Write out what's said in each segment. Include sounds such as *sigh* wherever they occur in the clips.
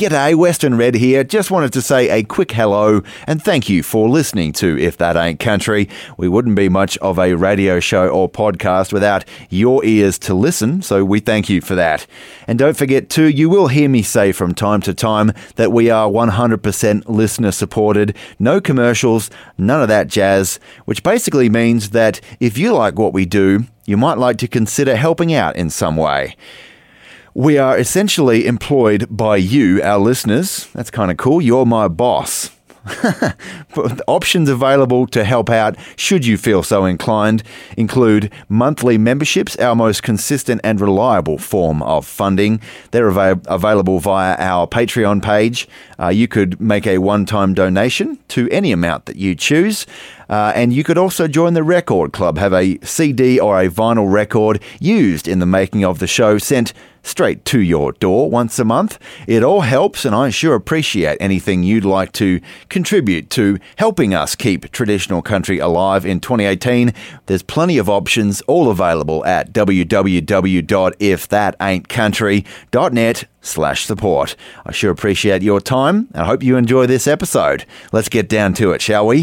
G'day, Western Red here. Just wanted to say a quick hello and thank you for listening to If That Ain't Country. We wouldn't be much of a radio show or podcast without your ears to listen, so we thank you for that. And don't forget, too, you will hear me say from time to time that we are 100% listener supported, no commercials, none of that jazz, which basically means that if you like what we do, you might like to consider helping out in some way. We are essentially employed by you, our listeners. That's kind of cool. You're my boss. *laughs* Options available to help out, should you feel so inclined, include monthly memberships, our most consistent and reliable form of funding. They're av- available via our Patreon page. Uh, you could make a one time donation to any amount that you choose. Uh, and you could also join the Record Club, have a CD or a vinyl record used in the making of the show sent straight to your door once a month. It all helps, and I sure appreciate anything you'd like to contribute to helping us keep traditional country alive in 2018. There's plenty of options, all available at www.ifthataintcountry.net slash support. I sure appreciate your time and I hope you enjoy this episode. Let's get down to it, shall we?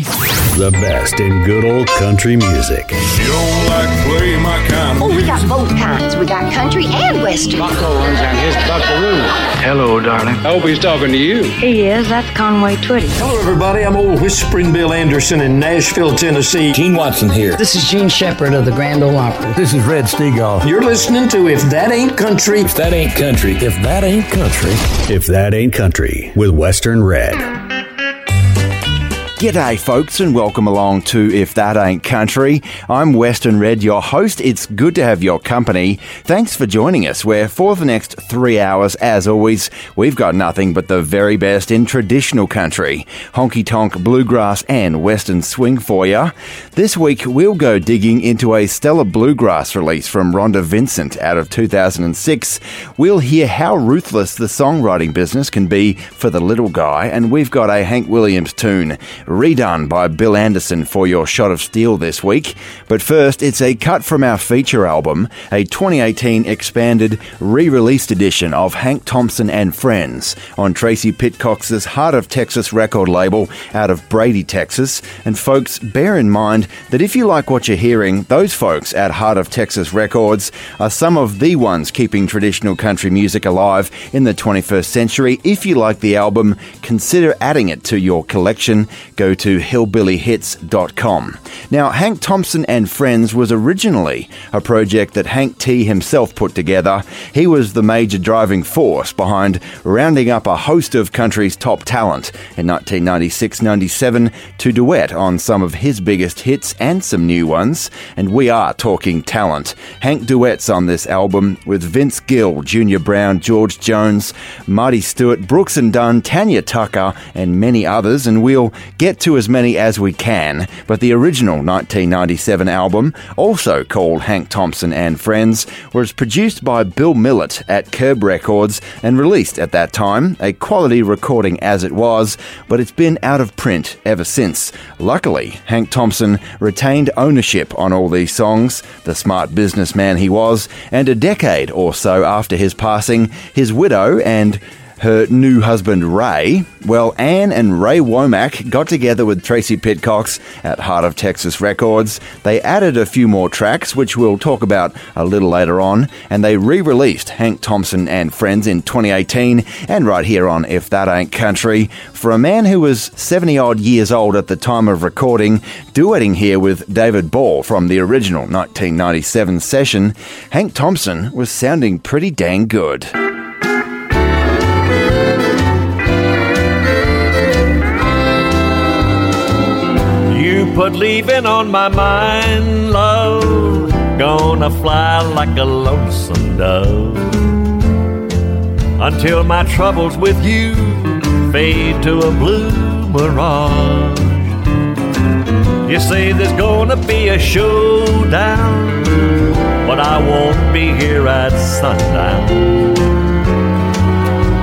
The best in good old country music. You don't like play my kind Oh, we got music. both kinds. We got country and western. Bucko runs on his buckaroo. Hello, darling. I hope he's talking to you. He is. That's Conway Twitty. Hello, everybody. I'm old Whispering Bill Anderson in Nashville, Tennessee. Gene Watson here. This is Jean Shepard of the Grand Ole Opry. This is Red Steagall. You're listening to If That Ain't Country. If that ain't country, if that ain't country. If that ain't country with Western Red. G'day, folks, and welcome along to If That Ain't Country. I'm Western Red, your host. It's good to have your company. Thanks for joining us, where for the next three hours, as always, we've got nothing but the very best in traditional country honky tonk, bluegrass, and western swing for you. This week, we'll go digging into a stellar bluegrass release from Rhonda Vincent out of 2006. We'll hear how ruthless the songwriting business can be for the little guy, and we've got a Hank Williams tune redone by Bill Anderson for your shot of steel this week. But first, it's a cut from our feature album, a 2018 expanded, re-released edition of Hank Thompson and Friends on Tracy Pitcox's Heart of Texas record label out of Brady, Texas. And folks, bear in mind that if you like what you're hearing, those folks at Heart of Texas Records are some of the ones keeping traditional country music alive in the 21st century. If you like the album, consider adding it to your collection. Go to hillbillyhits.com. Now, Hank Thompson and Friends was originally a project that Hank T himself put together. He was the major driving force behind rounding up a host of country's top talent in 1996 97 to duet on some of his biggest hits and some new ones. And we are talking talent. Hank duets on this album with Vince Gill, Junior Brown, George Jones, Marty Stuart, Brooks and Dunn, Tanya Tucker, and many others. And we'll get to as many as we can. But the original 1997 album, also called Hank Thompson and Friends, was produced by Bill Millett at Curb Records and released at that time, a quality recording as it was, but it's been out of print ever since. Luckily, Hank Thompson retained ownership on all these songs, the smart businessman he was, and a decade or so after his passing, his widow and her new husband Ray, well, Ann and Ray Womack got together with Tracy Pitcox at Heart of Texas Records. They added a few more tracks, which we'll talk about a little later on, and they re released Hank Thompson and Friends in 2018, and right here on If That Ain't Country. For a man who was 70 odd years old at the time of recording, duetting here with David Ball from the original 1997 session, Hank Thompson was sounding pretty dang good. Put leaving on my mind, love. Gonna fly like a lonesome dove. Until my troubles with you fade to a blue mirage. You say there's gonna be a showdown, but I won't be here at sundown.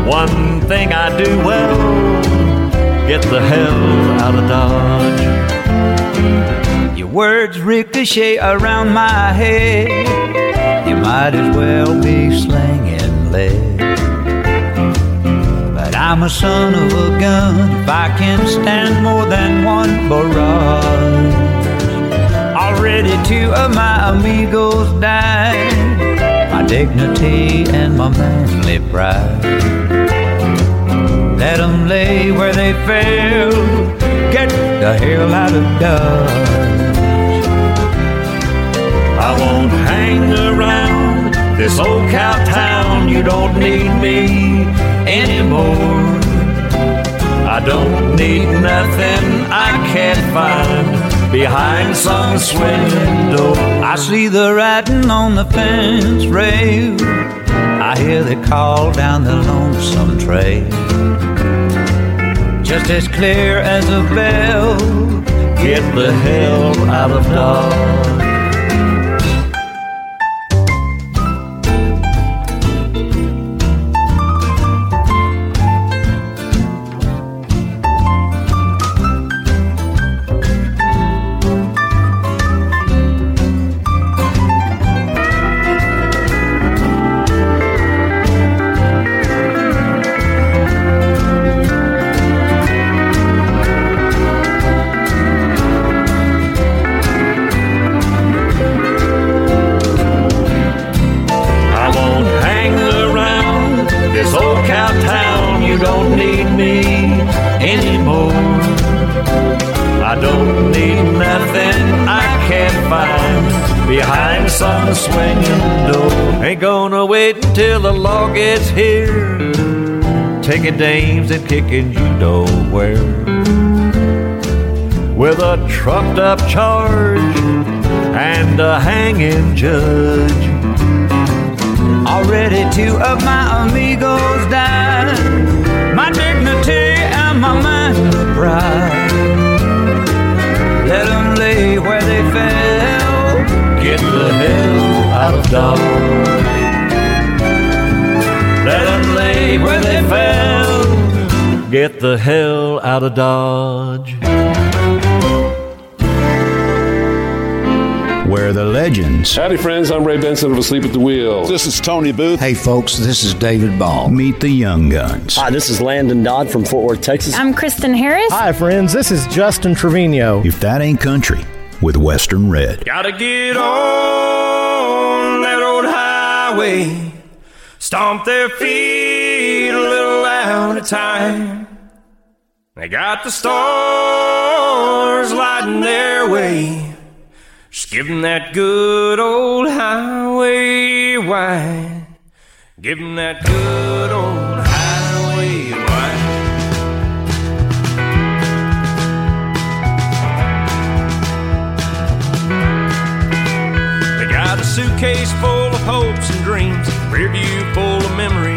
One thing I do well get the hell out of Dodge. Words ricochet around my head. You might as well be slinging lead. But I'm a son of a gun if I can stand more than one barrage. Already two of my amigos died, my dignity and my manly pride. Let them lay where they fell, get the hell out of Dodge. I won't hang around this old cow town. You don't need me anymore. I don't need nothing I can't find behind some swinging door. I see the writing on the fence rail. I hear the call down the lonesome trail. Just as clear as a bell. Get the hell out of Dodge. Until the law gets here. Taking dames and kicking you know where. With a trumped up charge and a hanging judge. Already two of my amigos died. My dignity and my manly pride. Let them lay where they fell. Get the hell out of Dodge. Them lay where they fell. Get the hell out of Dodge. Where the legends Howdy, friends. I'm Ray Benson of Asleep at the Wheel. This is Tony Booth. Hey, folks, this is David Ball. meet the young guns. Hi, this is Landon Dodd from Fort Worth, Texas. I'm Kristyn Harris. Hi, friends. This is Justin Trevino. If that ain't country, with Western Red. Gotta get on that old highway. Stomp their feet time. They got the stars lighting their way. Just give 'em that good old highway wide. Give 'em that good old highway wide. They got a suitcase full of hopes and dreams, rear view full of memories.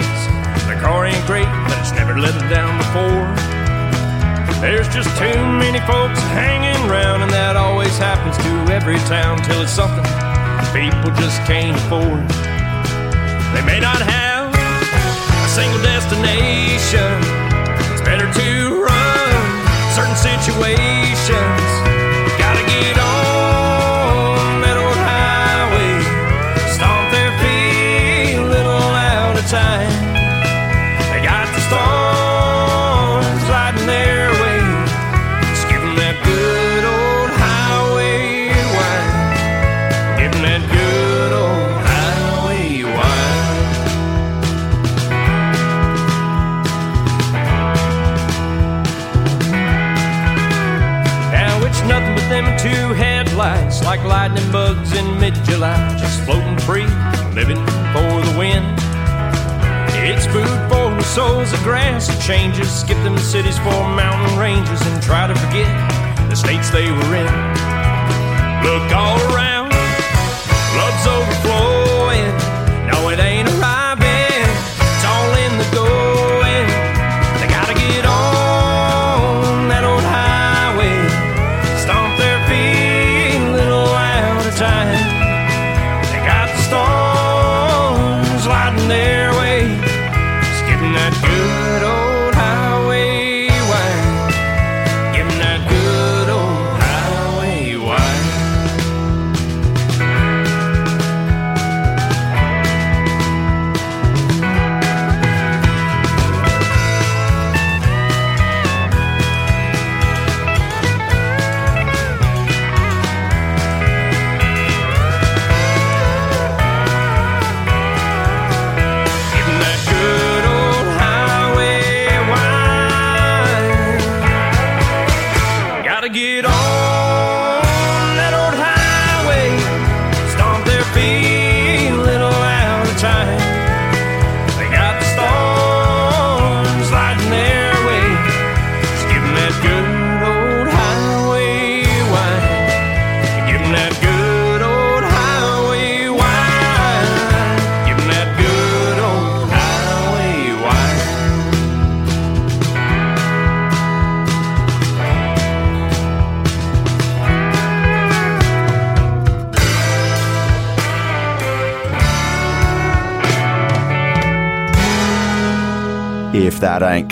Car ain't great, but it's never let them down before. There's just too many folks hanging around, and that always happens to every town till it's something people just can't afford. They may not have a single destination. It's better to run certain situations. Gotta get on in mid-July, just floating free, living for the wind. It's food for the souls of grass and changes. Skip them cities for mountain ranges and try to forget the states they were in. Look all around, blood's overflowing. No, it ain't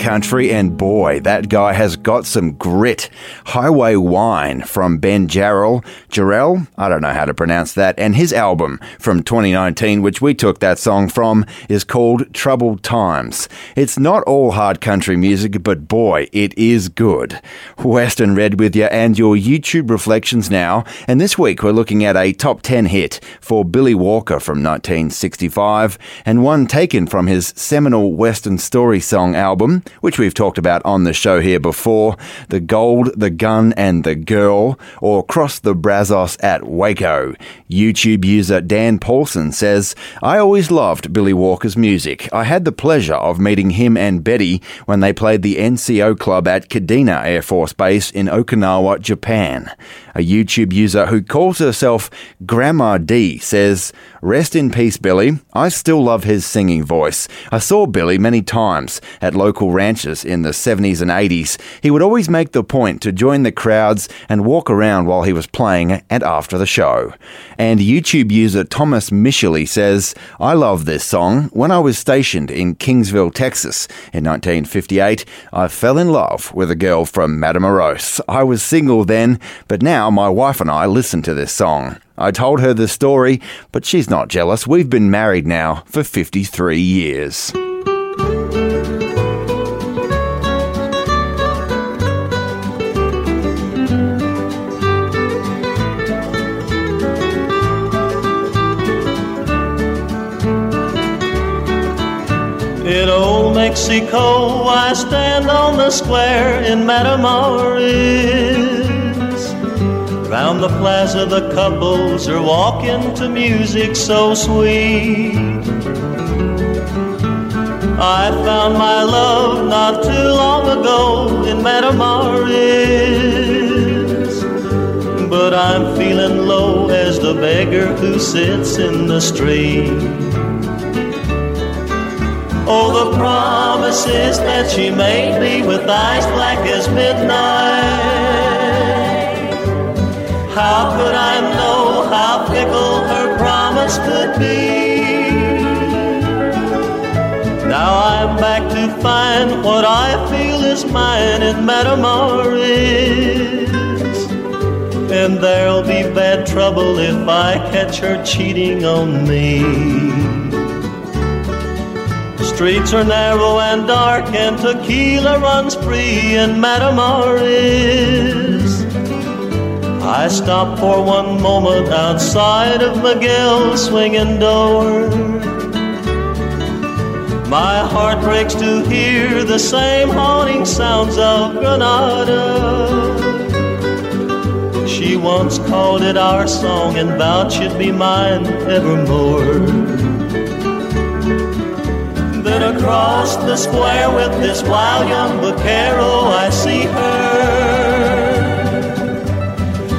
country. And boy, that guy has got some grit. Highway Wide from Ben Jarrell, Jarrell, I don't know how to pronounce that, and his album from 2019, which we took that song from, is called Troubled Times. It's not all hard country music, but boy, it is good. Western Red with you and your YouTube reflections now. And this week we're looking at a top 10 hit for Billy Walker from 1965 and one taken from his seminal Western Story Song album, which we've talked about on the show here before The Gold, the Gun, and the Girl, or Cross the Brazos at Waco. YouTube user Dan Paulson says, I always loved Billy Walker's music. I had the pleasure of meeting him and Betty when they played the NCO club at Kadena Air Force Base in Okinawa, Japan. A YouTube user who calls herself Grandma D says, Rest in peace, Billy. I still love his singing voice. I saw Billy many times at local ranches in the 70s and 80s. He would always make the point to join the crowds and walk around while he was playing and after the show. And YouTube user Thomas Michelly says, I love this song. When I was stationed in Kingsville, Texas in 1958, I fell in love with a girl from Matamoros. I was single then, but now my wife and I listen to this song. I told her the story, but she's not jealous. We've been married now for 53 years. In old Mexico, I stand on the square in Matamoros. Round the plaza, the couples are walking to music so sweet. I found my love not too long ago in Matamoros. But I'm feeling low as the beggar who sits in the street. Oh, the promises that she made me with eyes black as midnight. How could I know how fickle her promise could be? Now I'm back to find what I feel is mine in Matamoros. And there'll be bad trouble if I catch her cheating on me. Streets are narrow and dark, and tequila runs free in Matamoros. I stop for one moment outside of Miguel's swinging door. My heart breaks to hear the same haunting sounds of Granada. She once called it our song and vowed she'd be mine evermore. Across the square with this wild young vaquero, I see her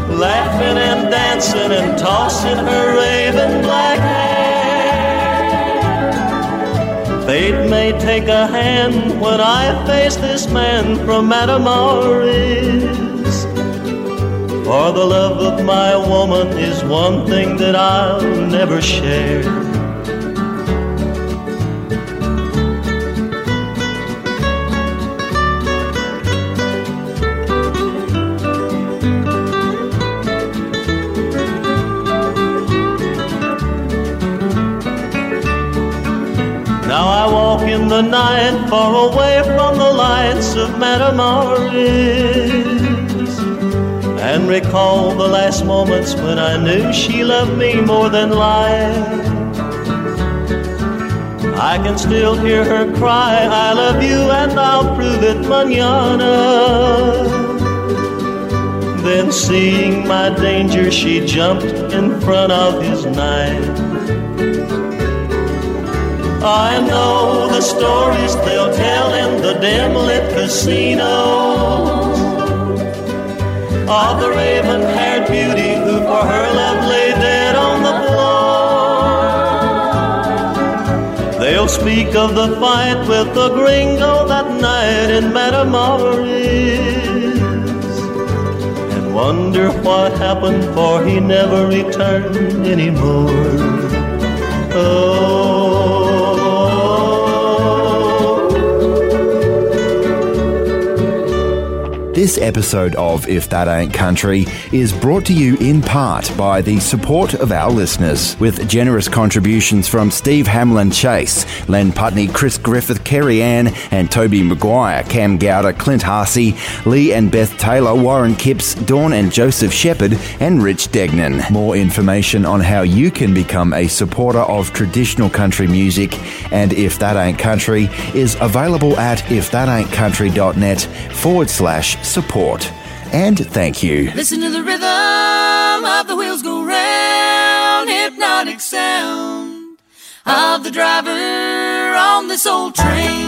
laughing and dancing and tossing her raven black hair. Fate may take a hand when I face this man from Matamoros. For the love of my woman is one thing that I'll never share. Far away from the lights of Matamoros, and recall the last moments when I knew she loved me more than life. I can still hear her cry, I love you and I'll prove it manana. Then seeing my danger, she jumped in front of his knife. I know the stories they'll tell in the dim lit casinos of the raven haired beauty who for her love lay dead on the floor. They'll speak of the fight with the gringo that night in Matamoros and wonder what happened, for he never returned anymore. Oh. This episode of If That Ain't Country is brought to you in part by the support of our listeners, with generous contributions from Steve Hamlin Chase, Len Putney, Chris Griffith, Kerry Ann, and Toby Maguire, Cam Gowder, Clint Harsey, Lee and Beth Taylor, Warren Kipps, Dawn and Joseph Shepard, and Rich Degnan. More information on how you can become a supporter of traditional country music and If That Ain't Country is available at ifthataintcountry.net forward slash support. And thank you. Listen to the rhythm of the wheels go round, hypnotic sound of the driver on this old train.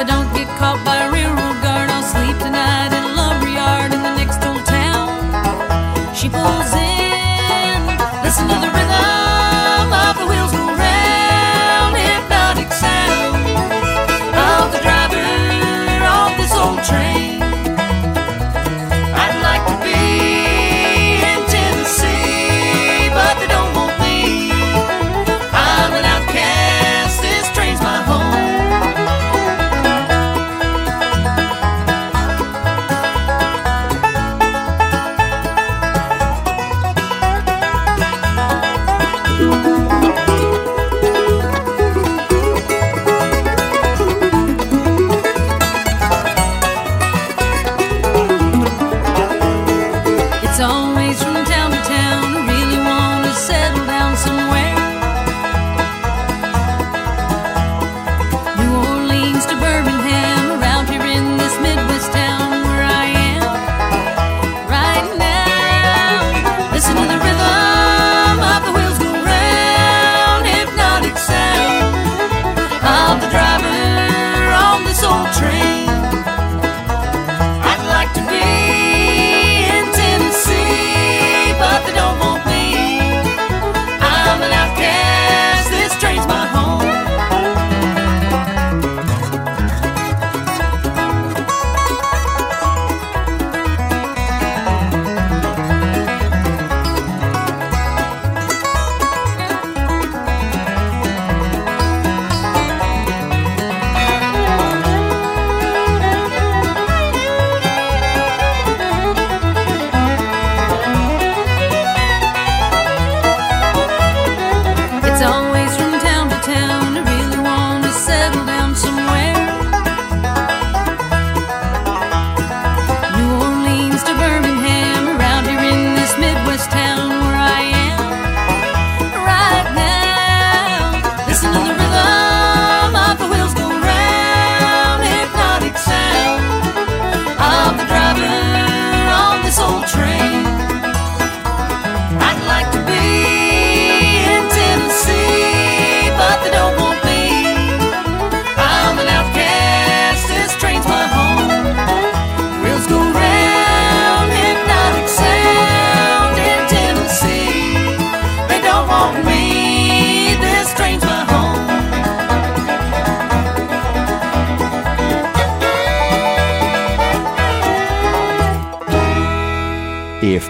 I don't get caught by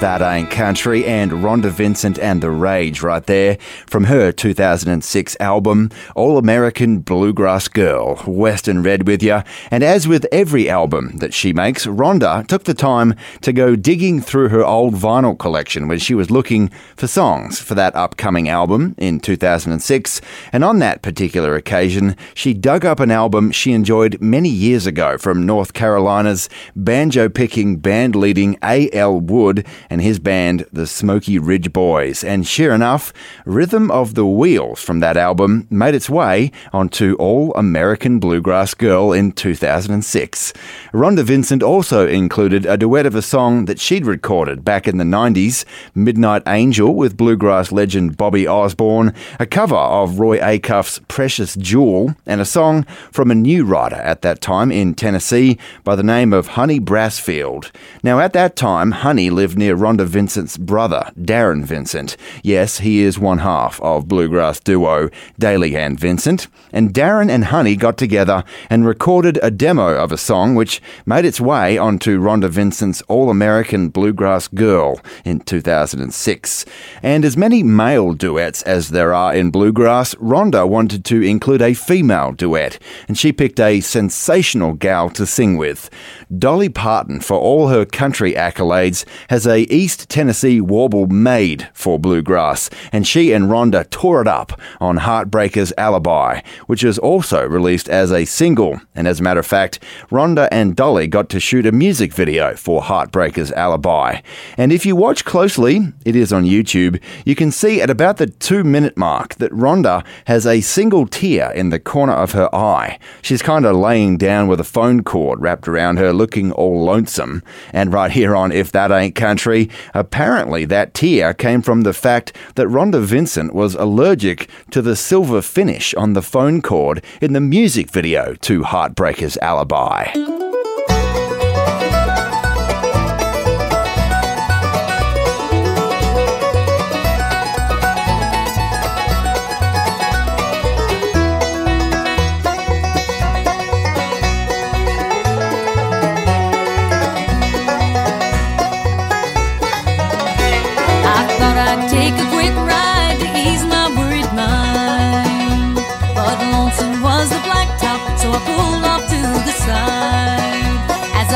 That Ain't Country and Rhonda Vincent and The Rage right there from her 2006 album All American Bluegrass Girl, Western Red with ya. And as with every album that she makes, Rhonda took the time to go digging through her old vinyl collection when she was looking for songs for that upcoming album in 2006. And on that particular occasion, she dug up an album she enjoyed many years ago from North Carolina's banjo picking band leading A.L. Wood and his band, the Smoky Ridge Boys. And sure enough, Rhythm of the Wheels from that album made its way onto All American Bluegrass Girl in 2006. Rhonda Vincent also included a duet of a song that she'd recorded back in the 90s, Midnight Angel with bluegrass legend Bobby Osborne, a cover of Roy Acuff's Precious Jewel, and a song from a new writer at that time in Tennessee by the name of Honey Brassfield. Now, at that time, Honey lived near Rhonda Vincent's brother, Darren Vincent. Yes, he is one half of bluegrass duo Dailey and Vincent. And Darren and Honey got together and recorded a demo of a song which made its way onto Rhonda Vincent's All American Bluegrass Girl in 2006. And as many male duets as there are in bluegrass, Rhonda wanted to include a female duet, and she picked a sensational gal to sing with. Dolly Parton, for all her country accolades, has a East Tennessee warble made for bluegrass, and she and Rhonda tore it up on Heartbreaker's Alibi, which is also released as a single. And as a matter of fact, Rhonda and Dolly got to shoot a music video for Heartbreaker's Alibi. And if you watch closely, it is on YouTube, you can see at about the two minute mark that Rhonda has a single tear in the corner of her eye. She's kind of laying down with a phone cord wrapped around her, looking all lonesome. And right here on If That Ain't Country, apparently that tear came from the fact that Rhonda Vincent was allergic to the silver finish on the phone cord in the music video to Heartbreaker's Alibi.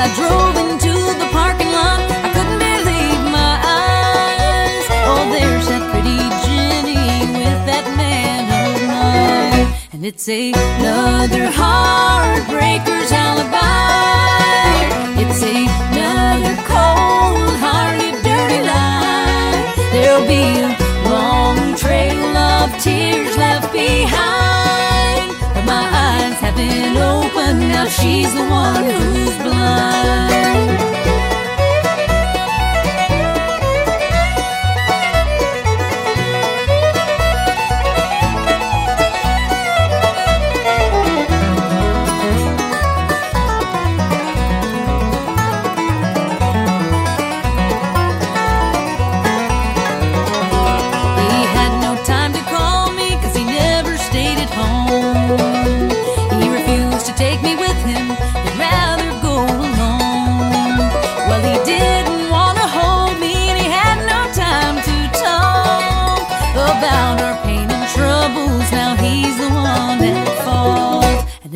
I drove into the parking lot, I couldn't believe my eyes. Oh, there's that pretty Jenny with that man of mine. And it's another heartbreaker's alibi. It's another cold hearted, dirty lie. There'll be a long trail of tears left behind. But my eyes have been opened, now she's the one who's blind.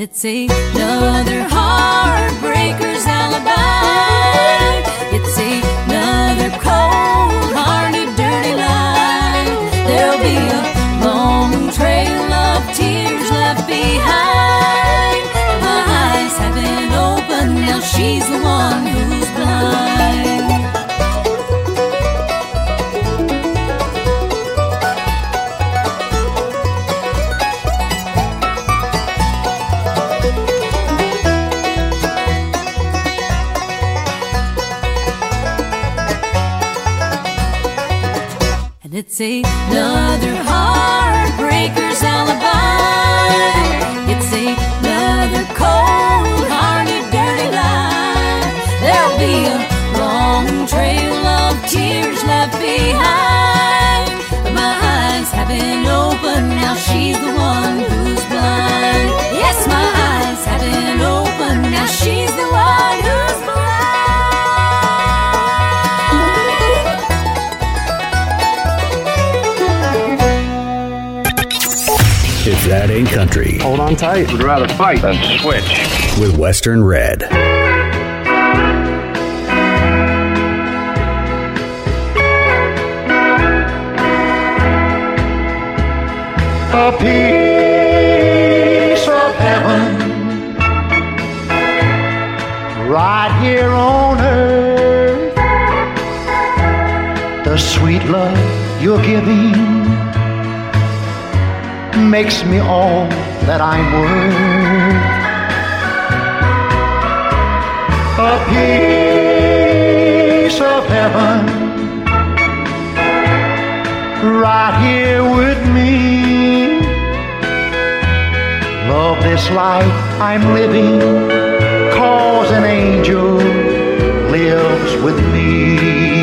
It's another heartbreaker's alibi. It's another cold hearted, dirty lie. There'll be a long trail of tears left behind. My eyes have been opened, now she's the one who's blind. It's another heartbreaker's alibi. It's another cold hearted, dirty lie. There'll be a long trail of tears left behind. But my eyes have been opened, now she's the one who's blind. Yes, my eyes have been opened, now she's If country. Hold on tight. Would rather fight than switch. With Western Red. a piece of heaven right here on earth. The sweet love you're giving makes me all that I'm worth. A piece of heaven right here with me. Love this life I'm living, cause an angel lives with me.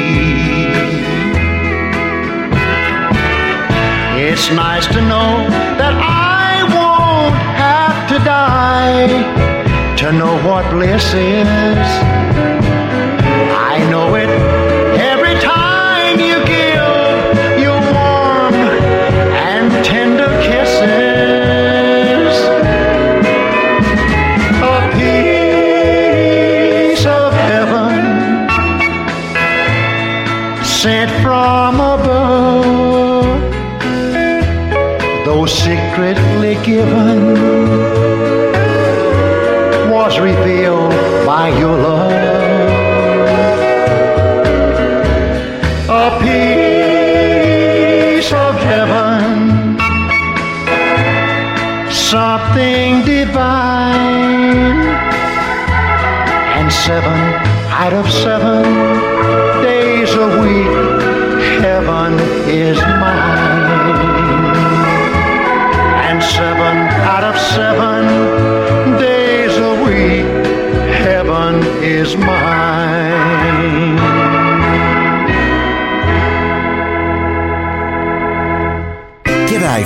It's nice to know that I won't have to die to know what bliss is. I know it every time you give given, was revealed by your love. A piece of heaven, something divine, and seven out of seven is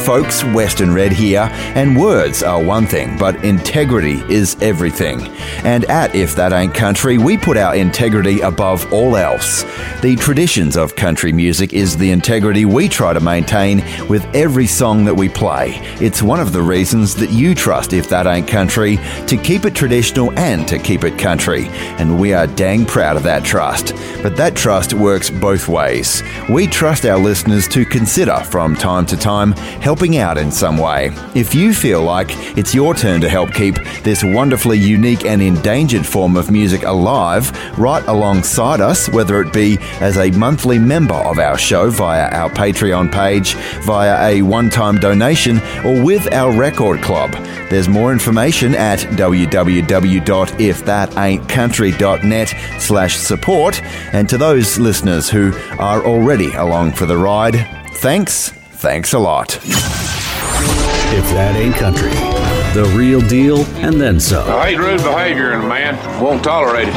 folks. Western Red here. And words are one thing, but integrity is everything. And at If That Ain't Country, we put our integrity above all else. The traditions of country music is the integrity we try to maintain with every song that we play. It's one of the reasons that you trust If That Ain't Country to keep it traditional and to keep it country. And we are dang proud of that trust. But that trust works both ways. We trust our listeners to consider from time to time helping out in some way. If you feel like it's your turn to help keep this wonderfully unique and endangered form of music alive right alongside us, whether it be as a monthly member of our show via our Patreon page, via a one time donation, or with our record club, there's more information at www.ifthataintcountry.net slash support. And to those listeners who are already along for the ride, thanks. Thanks a lot. If that ain't country, the real deal and then some. I hate rude behavior in a man. Won't tolerate it.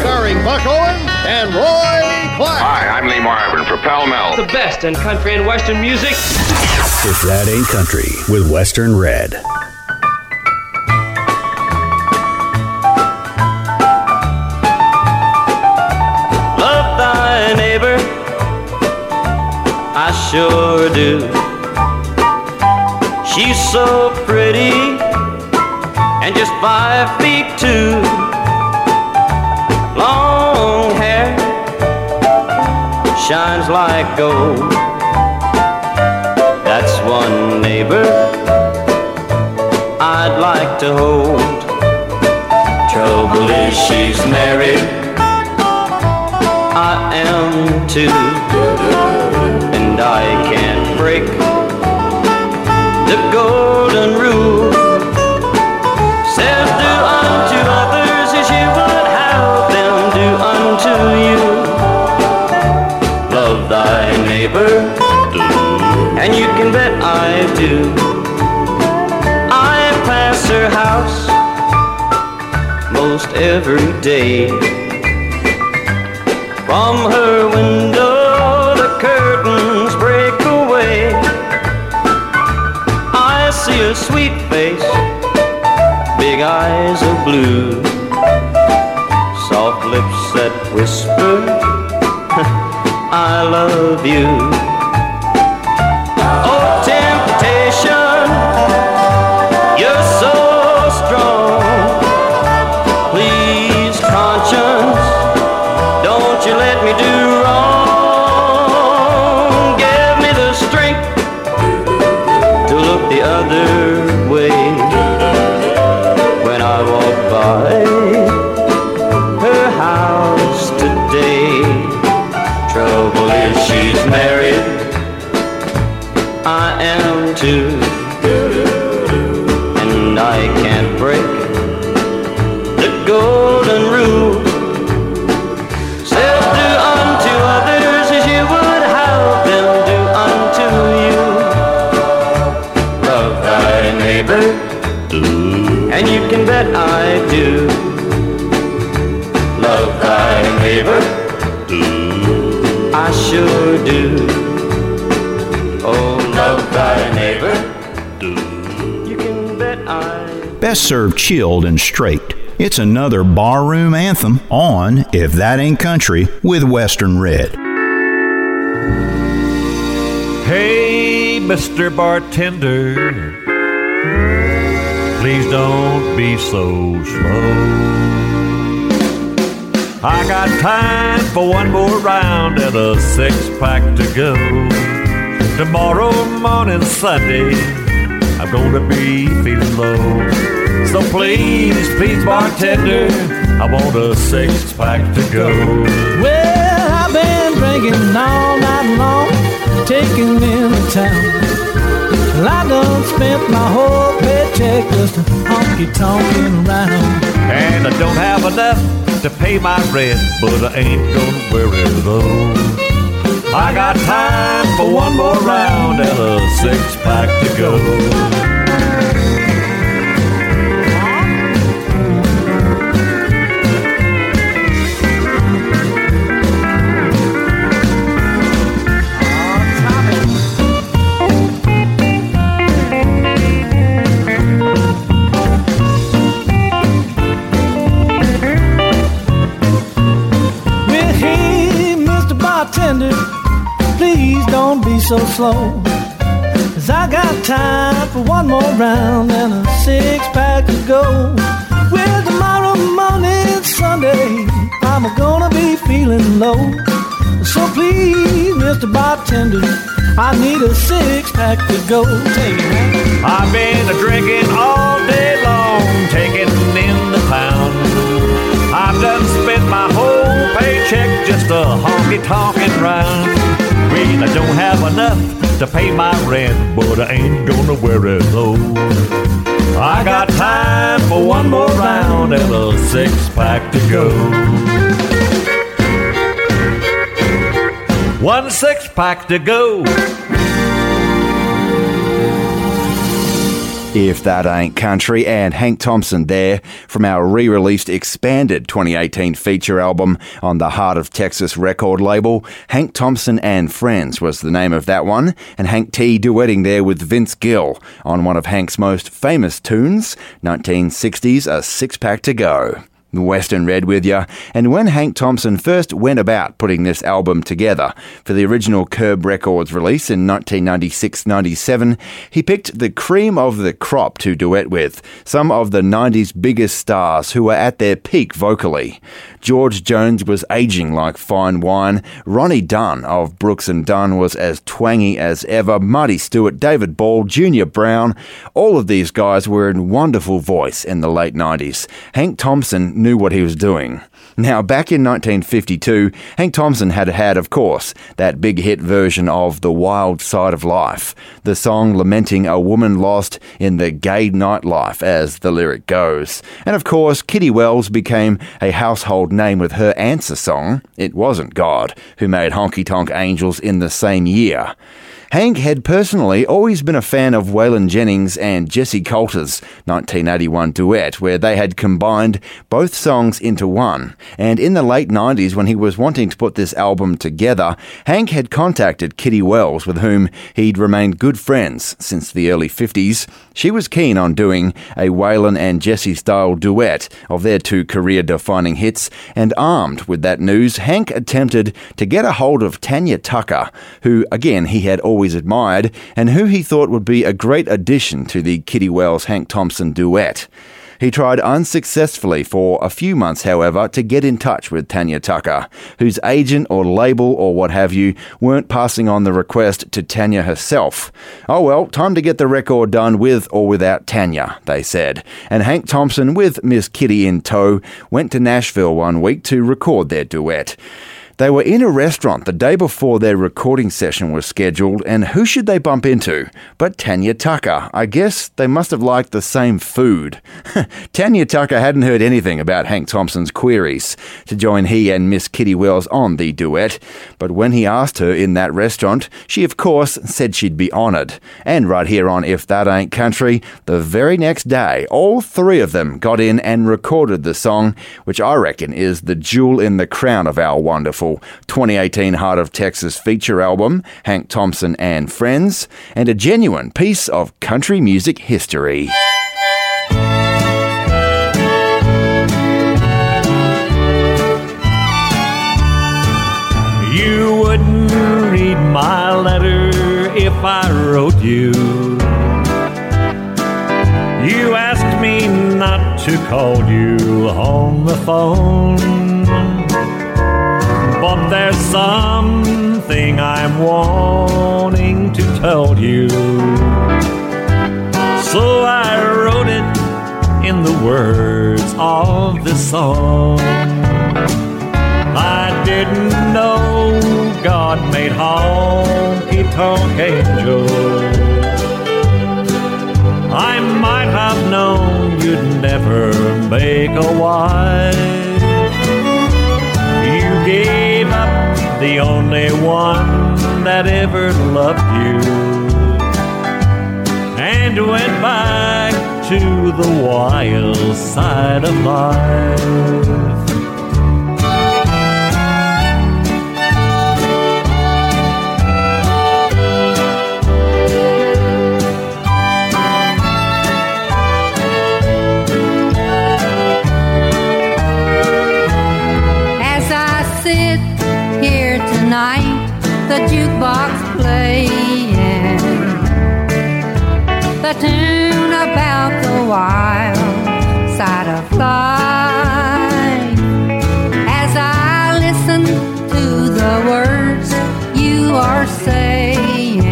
Starring Buck Owens and Roy Clark. Hi, I'm Lee Marvin for Pall Mall. The best in country and western music. If that ain't country with Western Red. Sure do. She's so pretty and just five feet two. Long hair shines like gold. That's one neighbor I'd like to hold. Trouble is she's married. I am too, I can't break the golden rule. Says do unto others as you would have them do unto you. Love thy neighbor, and you can bet I do. I pass her house most every day. From her window, whisper, *laughs* I love you. Best served chilled and straight. It's another barroom anthem on If That Ain't Country with Western Red. Hey, Mr. Bartender, please don't be so slow. I got time for one more round and a six pack to go. Tomorrow morning, Sunday, I'm gonna be feeling low. So please, please, bartender, I want a six pack to go. Well, I've been drinking all night long, taking in the town. Well, I done spent my whole paycheck just honky tonkin' around. And I don't have enough to pay my rent, but I ain't gonna worry though. I got time for one more round and a six pack to go. So slow. Cause I got time for one more round and a six pack to go. Well, tomorrow morning, Sunday, I'm gonna be feeling low. So please, Mr. Bartender, I need a six pack to go. Take it. I've been a drinking all day long, taking in the pound. I've done spent my whole paycheck just a honky tonkin' round. I don't have enough to pay my rent, but I ain't gonna wear it low. I got time for one more round and a six pack to go. One six pack to go. If That Ain't Country, and Hank Thompson there from our re released expanded 2018 feature album on the Heart of Texas record label. Hank Thompson and Friends was the name of that one, and Hank T duetting there with Vince Gill on one of Hank's most famous tunes, 1960's A Six Pack to Go. Western Red with you. And when Hank Thompson first went about putting this album together for the original Curb Records release in 1996 97, he picked the cream of the crop to duet with, some of the 90s biggest stars who were at their peak vocally. George Jones was aging like fine wine. Ronnie Dunn of Brooks and Dunn was as twangy as ever. Marty Stuart, David Ball, Junior Brown, all of these guys were in wonderful voice in the late 90s. Hank Thompson knew what he was doing. Now, back in 1952, Hank Thompson had had, of course, that big hit version of The Wild Side of Life, the song lamenting a woman lost in the gay nightlife, as the lyric goes. And of course, Kitty Wells became a household name with her answer song, It Wasn't God, who made Honky Tonk Angels in the same year. Hank had personally always been a fan of Waylon Jennings and Jessi Colter's 1981 duet, where they had combined both songs into one. And in the late 90s, when he was wanting to put this album together, Hank had contacted Kitty Wells, with whom he'd remained good friends since the early 50s. She was keen on doing a Waylon and Jesse style duet of their two career defining hits, and armed with that news, Hank attempted to get a hold of Tanya Tucker, who, again, he had always admired, and who he thought would be a great addition to the Kitty Wells Hank Thompson duet. He tried unsuccessfully for a few months, however, to get in touch with Tanya Tucker, whose agent or label or what have you weren't passing on the request to Tanya herself. Oh well, time to get the record done with or without Tanya, they said. And Hank Thompson, with Miss Kitty in tow, went to Nashville one week to record their duet. They were in a restaurant the day before their recording session was scheduled, and who should they bump into but Tanya Tucker? I guess they must have liked the same food. *laughs* Tanya Tucker hadn't heard anything about Hank Thompson's queries to join he and Miss Kitty Wells on the duet, but when he asked her in that restaurant, she of course said she'd be honoured. And right here on If That Ain't Country, the very next day, all three of them got in and recorded the song, which I reckon is the jewel in the crown of our wonderful original 2018 Heart of Texas feature album, Hank Thompson and Friends, and a genuine piece of country music history. You wouldn't read my letter if I wrote you. You asked me not to call you on the phone. But there's something I'm wanting to tell you. So I wrote it in the words of this song. I didn't know God made honky tonk angels. I might have known you'd never make a wife. The only one that ever loved you and went back to the wild side of life. The jukebox playing the tune about the wild side of life. As I listen to the words you are saying,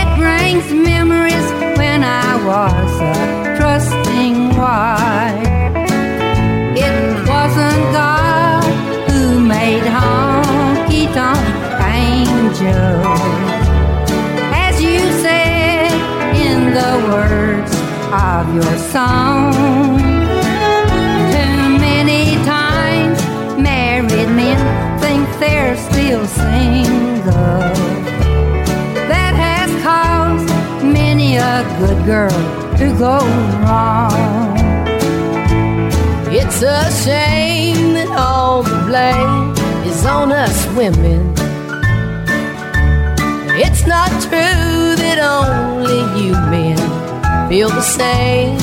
it brings memories when I was a trusting wife. It wasn't God who made honky tonk angels. As you said in the words of your song. Too many times married men think they're still single. That has caused many a good girl to go wrong. It's a shame that all the blame on us women. It's not true that only you men feel the same.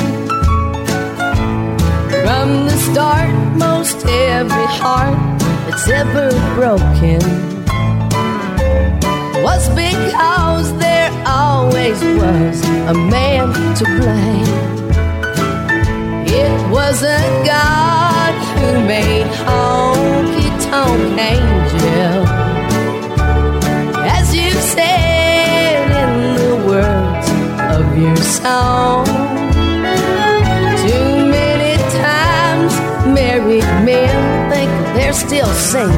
From the start, most every heart that's ever broken was because there always was a man to blame. It wasn't God who made honky tonk angel. As you've said in the words of your song. Too many times married men think they're still single.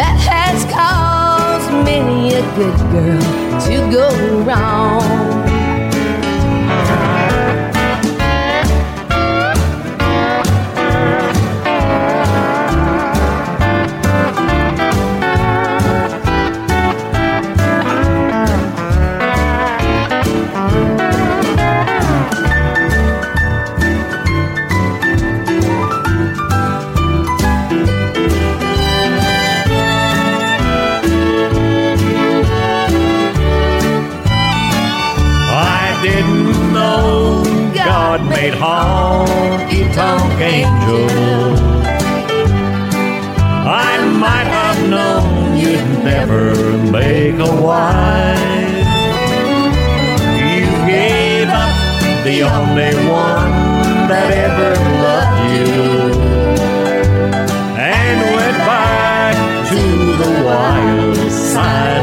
That has caused many a good girl to go wrong. A wife. You gave up the only one that ever loved you and went back to the wild side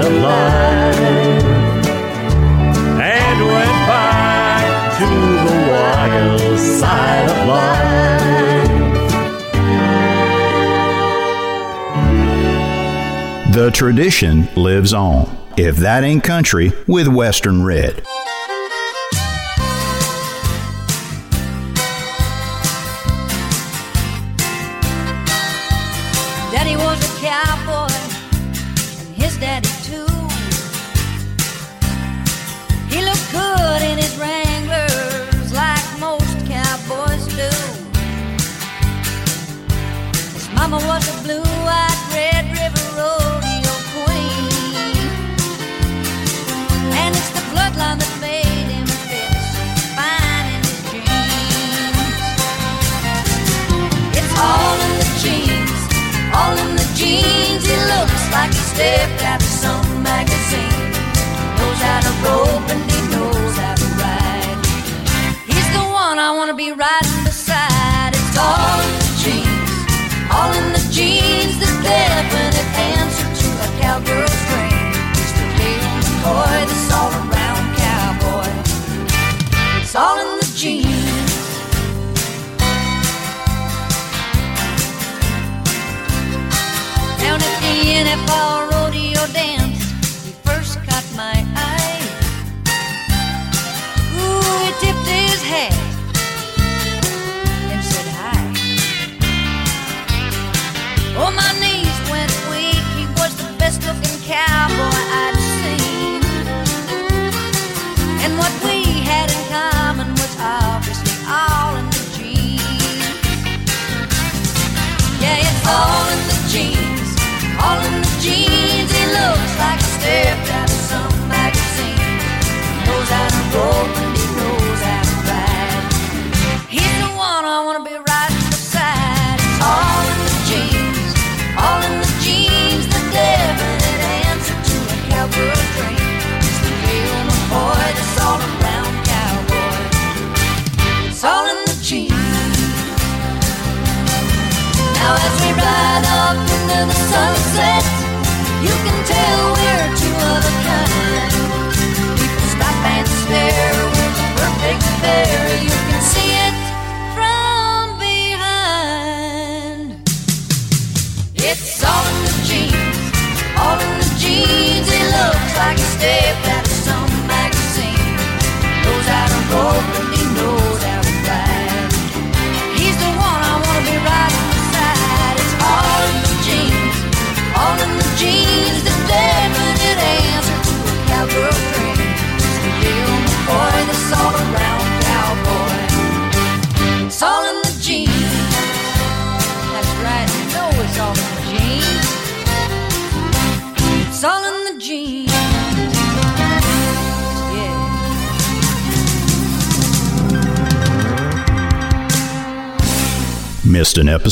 The tradition lives on. If that ain't country, with Western Red.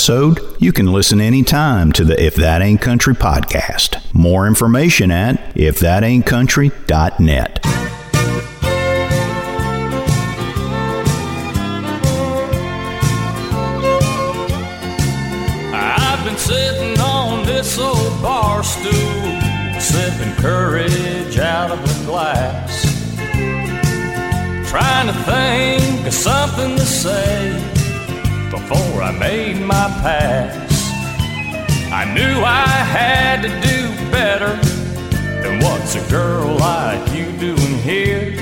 episode, you can listen anytime to the If That Ain't Country podcast. More information at ifthataintcountry.net. I've been sitting on this old bar stool, sipping courage out of a glass, trying to think of something to say before I made my pass. I knew I had to do better than what's a girl like you doing here.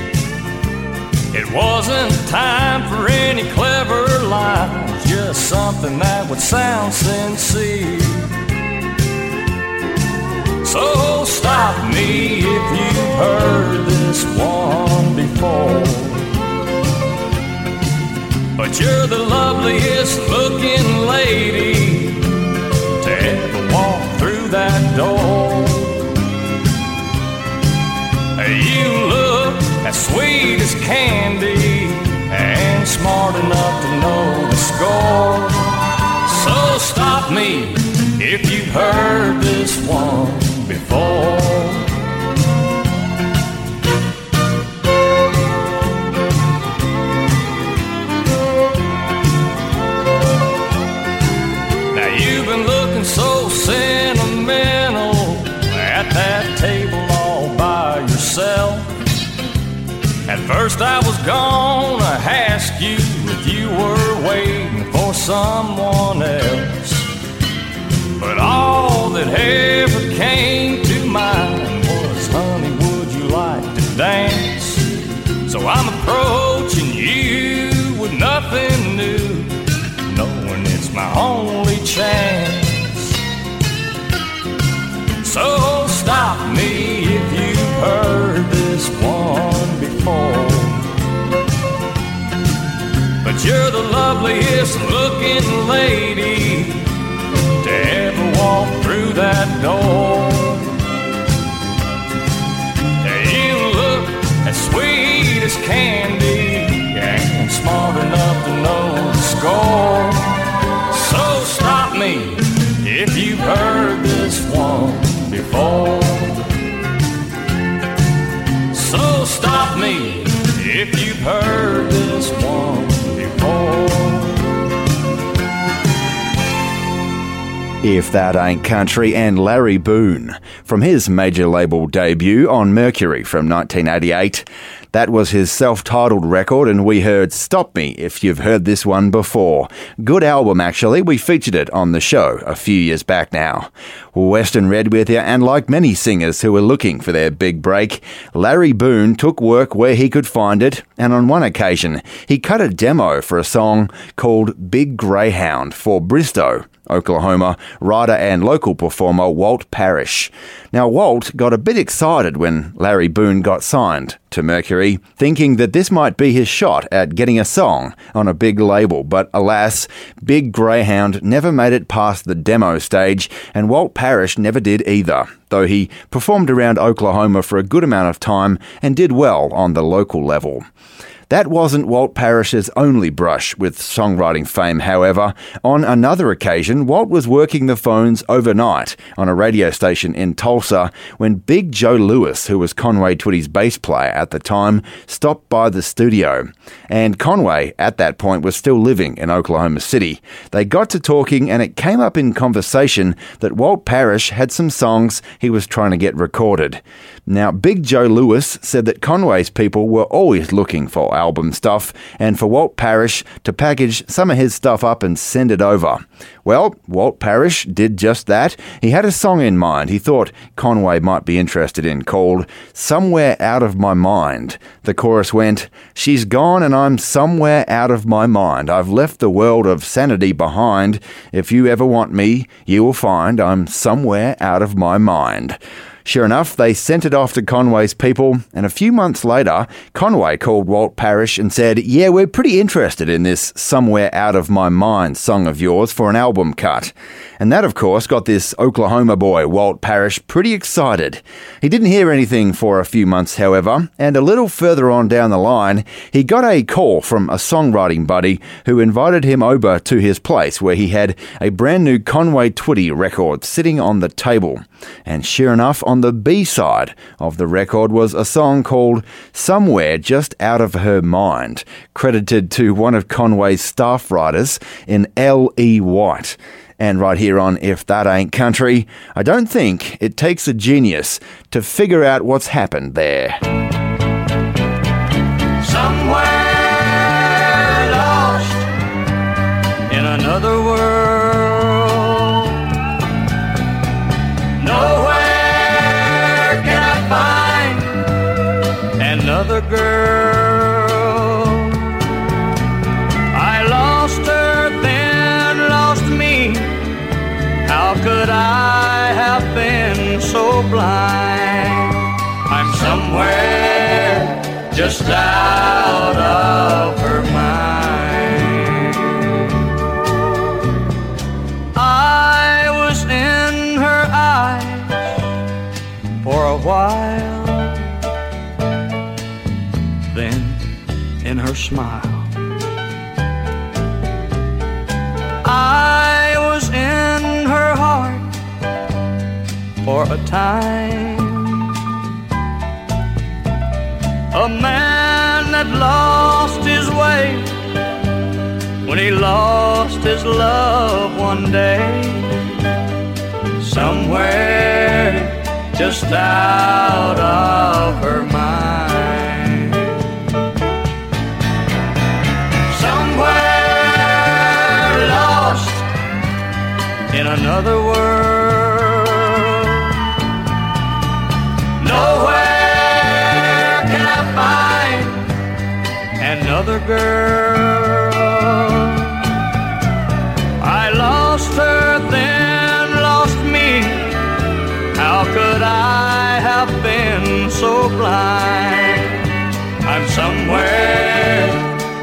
It wasn't time for any clever lines, just something that would sound sincere. So stop me if you've heard this one before. But you're the loveliest looking lady to ever walk through that door. You look as sweet as candy and smart enough to know the score. So stop me if you've heard this one before. First I was gonna ask you if you were waiting for someone else. But all that ever came to mind was, honey, would you like to dance? So I'm approaching you with nothing new, knowing it's my only chance. So stop me if you've heard this one before. You're the loveliest looking lady to ever walk through that door. You look as sweet as candy and smart enough to know the score. So stop me if you've heard this one before. So stop me if you've heard this one. If That Ain't Country and Larry Boone from his major label debut on Mercury from 1988. That was his self titled record, and we heard Stop Me if you've heard this one before. Good album, actually. We featured it on the show a few years back now. Western Red with you, and like many singers who were looking for their big break, Larry Boone took work where he could find it, and on one occasion, he cut a demo for a song called Big Greyhound for Bristow. Oklahoma, writer and local performer Walt Parrish. Now, Walt got a bit excited when Larry Boone got signed to Mercury, thinking that this might be his shot at getting a song on a big label, but alas, Big Greyhound never made it past the demo stage, and Walt Parrish never did either, though he performed around Oklahoma for a good amount of time and did well on the local level. That wasn't Walt Parrish's only brush with songwriting fame, however. On another occasion, Walt was working the phones overnight on a radio station in Tulsa when Big Joe Lewis, who was Conway Twitty's bass player at the time, stopped by the studio. And Conway, at that point, was still living in Oklahoma City. They got to talking, and it came up in conversation that Walt Parrish had some songs he was trying to get recorded. Now, Big Joe Lewis said that Conway's people were always looking for album stuff and for Walt Parrish to package some of his stuff up and send it over. Well, Walt Parrish did just that. He had a song in mind he thought Conway might be interested in called Somewhere Out of My Mind. The chorus went, She's gone and I'm somewhere out of my mind. I've left the world of sanity behind. If you ever want me, you will find I'm somewhere out of my mind. Sure enough, they sent it off to Conway's people, and a few months later, Conway called Walt Parrish and said, Yeah, we're pretty interested in this Somewhere Out of My Mind song of yours for an album cut. And that, of course, got this Oklahoma boy, Walt Parrish, pretty excited. He didn't hear anything for a few months, however, and a little further on down the line, he got a call from a songwriting buddy who invited him over to his place where he had a brand new Conway Twitty record sitting on the table. And sure enough, on the B side of the record was a song called Somewhere Just Out of Her Mind, credited to one of Conway's staff writers in L.E. White. And right here on If That Ain't Country, I don't think it takes a genius to figure out what's happened there. Somewhere just out of her mind. I was in her eyes for a while, then in her smile. I was in her heart for a time. He lost his love one day. Somewhere just out of her mind. Somewhere lost in another world. Nowhere can I find another girl. So? I'm somewhere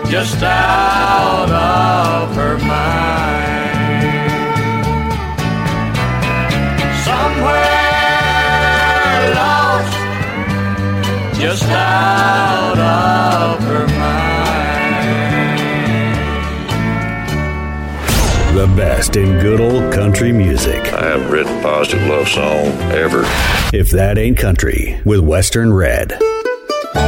just out of her mind. somewhere lost, just out of The best in good old country music. I haven't written a positive love song ever. If that ain't country, with Western Red.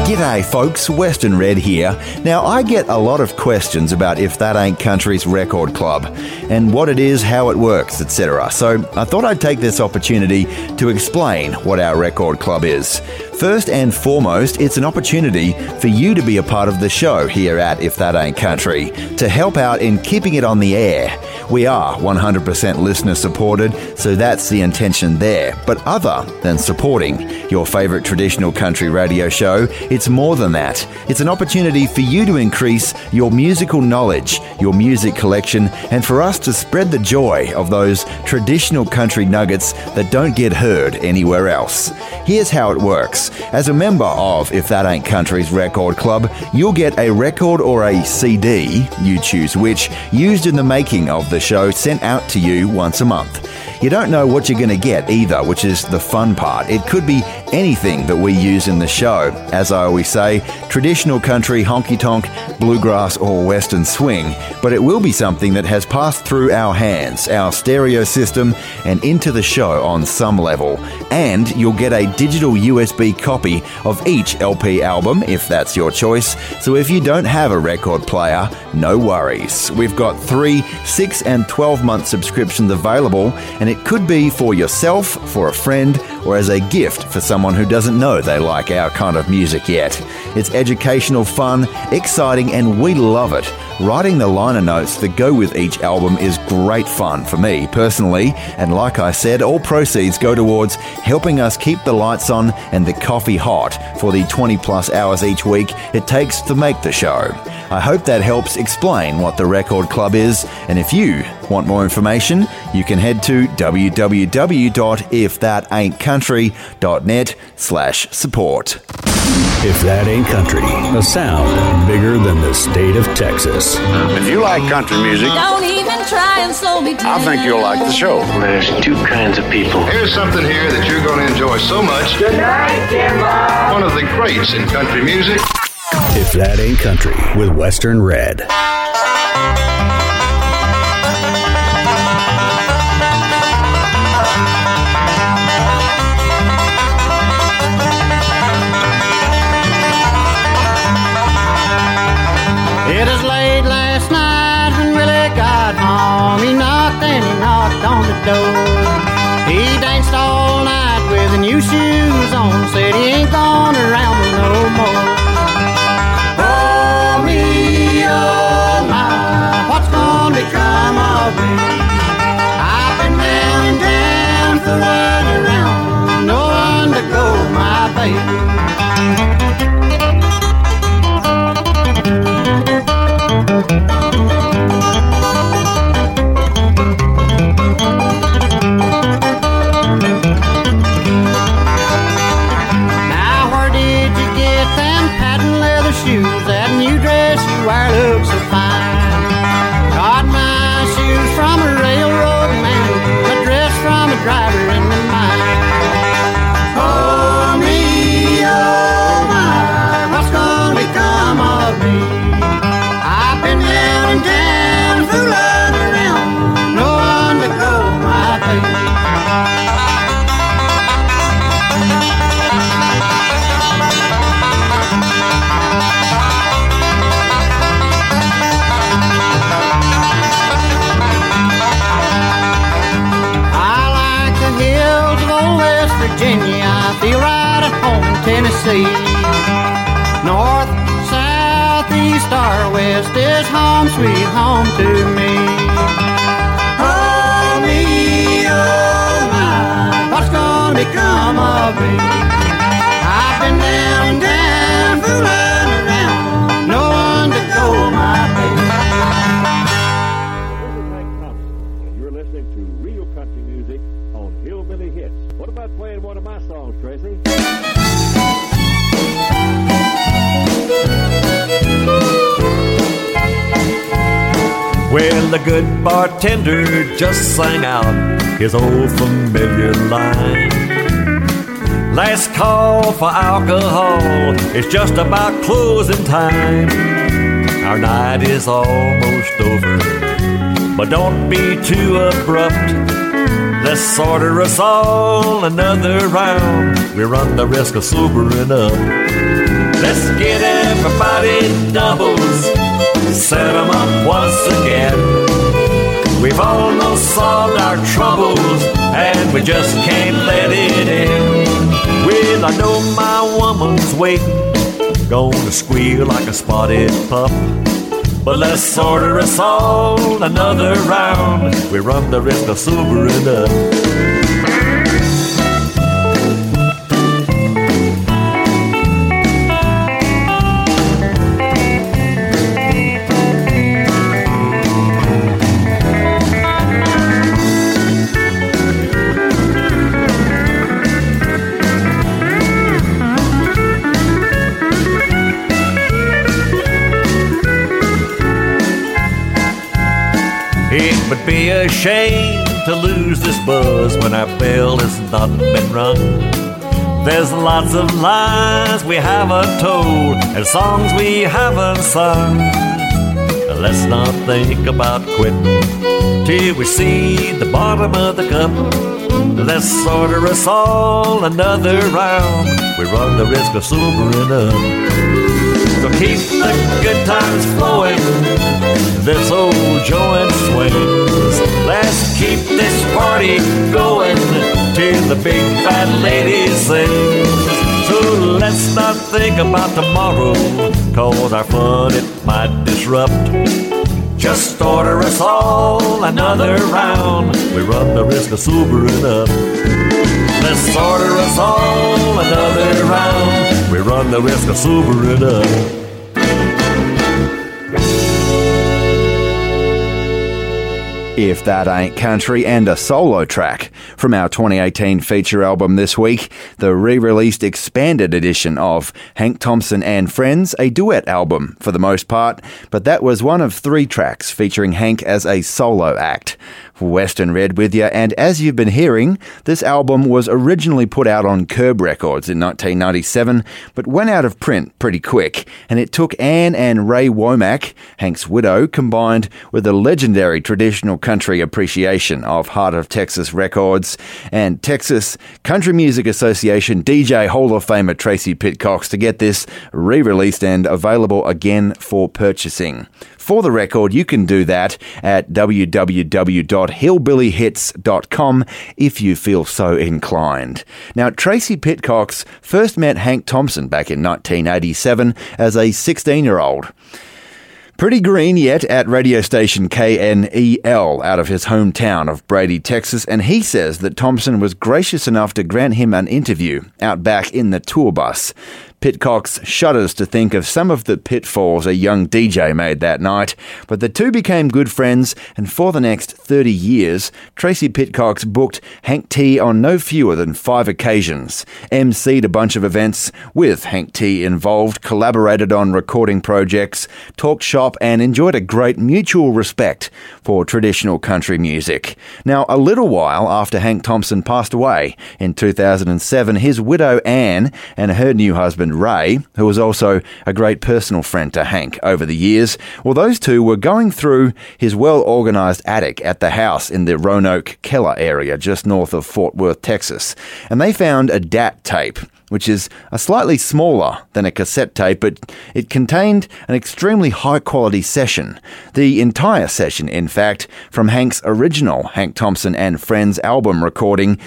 G'day, folks. Western Red here. Now, I get a lot of questions about If That Ain't Country's record club and what it is, how it works, etc. So, I thought I'd take this opportunity to explain what our record club is. First and foremost, it's an opportunity for you to be a part of the show here at If That Ain't Country to help out in keeping it on the air. We are 100% listener supported, so that's the intention there. But other than supporting your favourite traditional country radio show, it's more than that. It's an opportunity for you to increase your musical knowledge, your music collection, and for us to spread the joy of those traditional country nuggets that don't get heard anywhere else. Here's how it works. As a member of If That Ain't Country's Record Club, you'll get a record or a CD, you choose which, used in the making of the show sent out to you once a month. You don't know what you're going to get either, which is the fun part. It could be anything that we use in the show. As I always say, traditional country, honky tonk, bluegrass, or western swing, but it will be something that has passed through our hands, our stereo system, and into the show on some level. And you'll get a digital USB copy of each LP album, if that's your choice. So if you don't have a record player, no worries. We've got three, six, and 12 month subscriptions available, and it could be for yourself, for a friend, or as a gift for someone who doesn't know they like our kind of music yet. It's educational, fun, exciting, and we love it. Writing the liner notes that go with each album is great fun for me personally, and like I said, all proceeds go towards helping us keep the lights on and the coffee hot for the 20 plus hours each week it takes to make the show. I hope that helps explain what the Record Club is, and if you want more information, you can head to www.ifthataintcountry.net slash support. If that ain't country, a sound bigger than the state of Texas. If you like country music, Don't even try and slow me down. I think you'll like the show. There's two kinds of people. Here's something here that you're going to enjoy so much. Good night, Jimbo. One of the greats in country music. If that ain't country, with Western Red. Door. He danced all night with new shoes on. Said he ain't gonna ramble no more. Tennessee. North, south, east, or west is home, sweet home to me. Oh me, oh my, what's gonna become of me? I've been down down, fooling around, no one to go, my baby. You're Well, the good bartender just sang out his old familiar line. Last call for alcohol, it's just about closing time. Our night is almost over, but don't be too abrupt. Let's order us all another round. We run the risk of sobering up. Let's get everybody doubles, set 'em up once again. We've almost solved our troubles, and we just can't let it in. Well, I know my woman's waiting, gonna squeal like a spotted pup. But let's order us all another round. We run the risk of sobering up. Shame to lose this buzz when our bell has not been rung. There's lots of lines we haven't told and songs we haven't sung. Let's not think about quitting till we see the bottom of the cup. Let's order us all another round. We run the risk of sobering up. Keep the good times flowing. This old joint swings. Let's keep this party going till the big bad lady sings. So let's not think about tomorrow, cause our fun it might disrupt. Just order us all another round. We run the risk of sobering up. Let's order us all another round. We run the risk of sobering up. If That Ain't Country, and a solo track from our 2018 feature album this week, the re released expanded edition of Hank Thompson and Friends, a duet album for the most part, but that was one of three tracks featuring Hank as a solo act. Western Red with you, and as you've been hearing, this album was originally put out on Curb Records in 1997, but went out of print pretty quick, and it took Ann and Ray Womack, Hank's widow, combined with the legendary traditional country appreciation of Heart of Texas Records and Texas Country Music Association DJ Hall of Famer Tracy Pitcox to get this re-released and available again for purchasing. For the record, you can do that at www.hillbillyhits.com if you feel so inclined. Now, Tracy Pitcox first met Hank Thompson back in 1987 as a 16 year old. Pretty green yet at radio station KNEL out of his hometown of Brady, Texas, and he says that Thompson was gracious enough to grant him an interview out back in the tour bus. Pitcox shudders to think of some of the pitfalls a young DJ made that night, but the two became good friends, and for the next 30 years, Tracy Pitcox booked Hank T on no fewer than five occasions, MC'd a bunch of events with Hank T involved, collaborated on recording projects, talked shop, and enjoyed a great mutual respect for traditional country music. Now, a little while after Hank Thompson passed away in 2007, his widow Ann and her new husband Ray, who was also a great personal friend to Hank over the years, well, those two were going through his well organized attic at the house in the Roanoke Keller area just north of Fort Worth, Texas, and they found a DAT tape which is a slightly smaller than a cassette tape, but it contained an extremely high quality session. The entire session, in fact, from Hank's original Hank Thompson and Friends album recording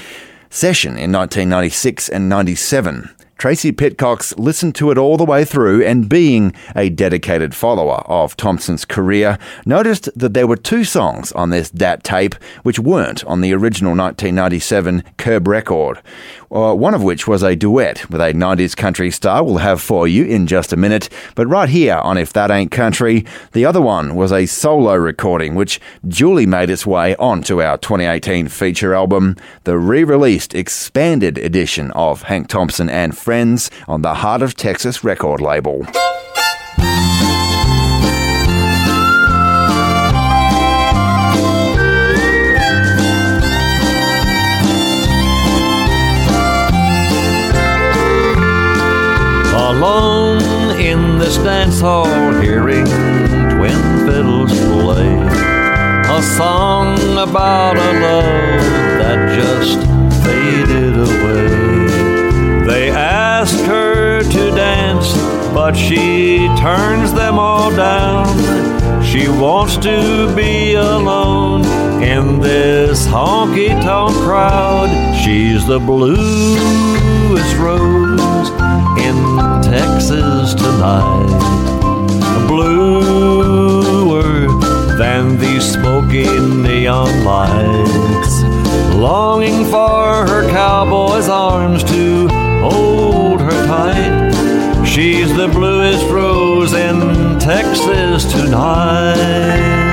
session in 1996 and 97. Tracy Pitcox listened to it all the way through and, being a dedicated follower of Thompson's career, noticed that there were two songs on this DAT tape which weren't on the original 1997 Curb record. Uh, one of which was a duet with a 90s country star we'll have for you in just a minute. But right here on If That Ain't Country, the other one was a solo recording which duly made its way onto our 2018 feature album, the re released expanded edition of Hank Thompson and friends on the Heart of Texas record label. Alone in this dance hall, hearing twin fiddles play a song about a love that just faded away. They asked ask her to dance, but she turns them all down. She wants to be alone in this honky tonk crowd. She's the bluest rose in Texas tonight. Bluer than these smoky neon lights. Longing for her cowboy's arms to. She's the bluest rose in Texas tonight.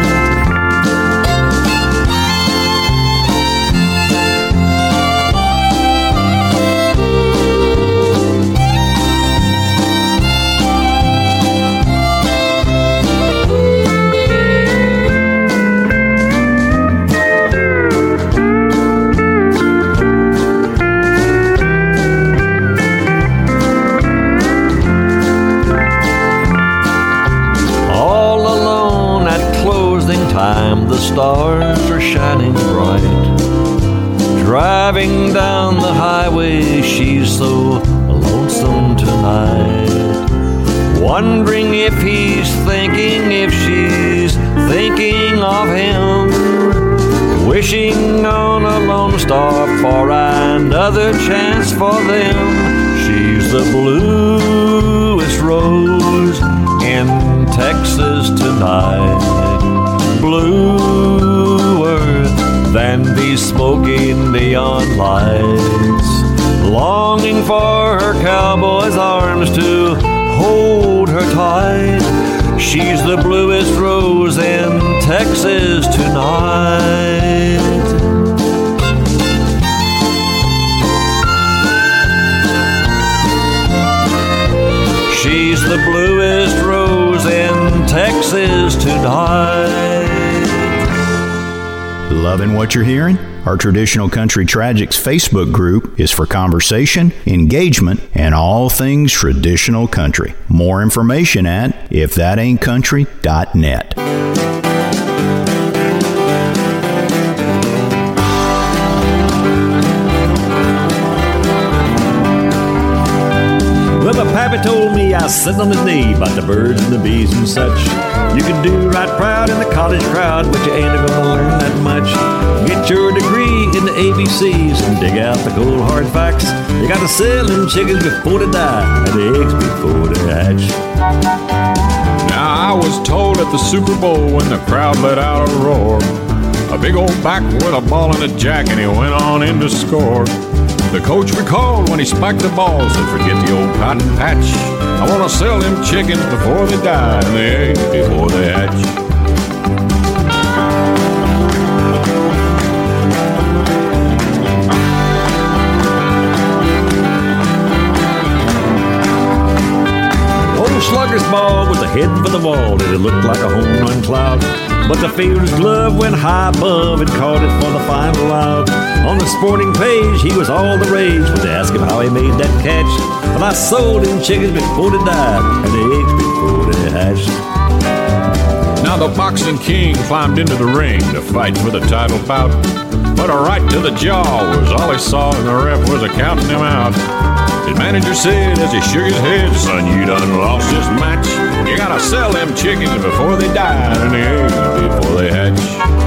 Stars are shining bright. Driving down the highway, she's so lonesome tonight. Wondering if he's thinking, if she's thinking of him. Wishing on a lone star for another chance for them. She's the bluest rose in Texas tonight. Bluer than these smoky neon lights. Longing for her cowboy's arms to hold her tight. She's the bluest rose in Texas tonight. She's the bluest rose in Texas tonight. Loving what you're hearing? Our Traditional Country Tragics Facebook group is for conversation, engagement, and all things traditional country. More information at ifthataintcountry.net. Well, my pappy told me I sit on his knee about the birds and the bees and such. You can do right proud in the college crowd, but you ain't gonna learn that much. Get your degree in the ABCs and dig out the cold hard facts. You gotta sell them chickens before they die and the eggs before they hatch. Now I was told at the Super Bowl when the crowd let out a roar. A big old back with a ball and a jack, and he went on in to score. The coach recalled when he spiked the ball, said, forget the old cotton patch. I want to sell them chickens before they die and the eggs before they hatch. Slugger's ball was heading for the wall, and it looked like a home run cloud. But the fielder's glove went high above and caught it for the final out. On the sporting page, he was all the rage when they asked him how he made that catch. But I sold him chickens before they died, and the eggs before they hatched. Now the boxing king climbed into the ring to fight for the title bout. But a right to the jaw was all he saw, and the ref was a counting him out. His manager said as he shook his head, son, you done lost this match. You gotta sell them chickens before they die and the eggs before they hatch.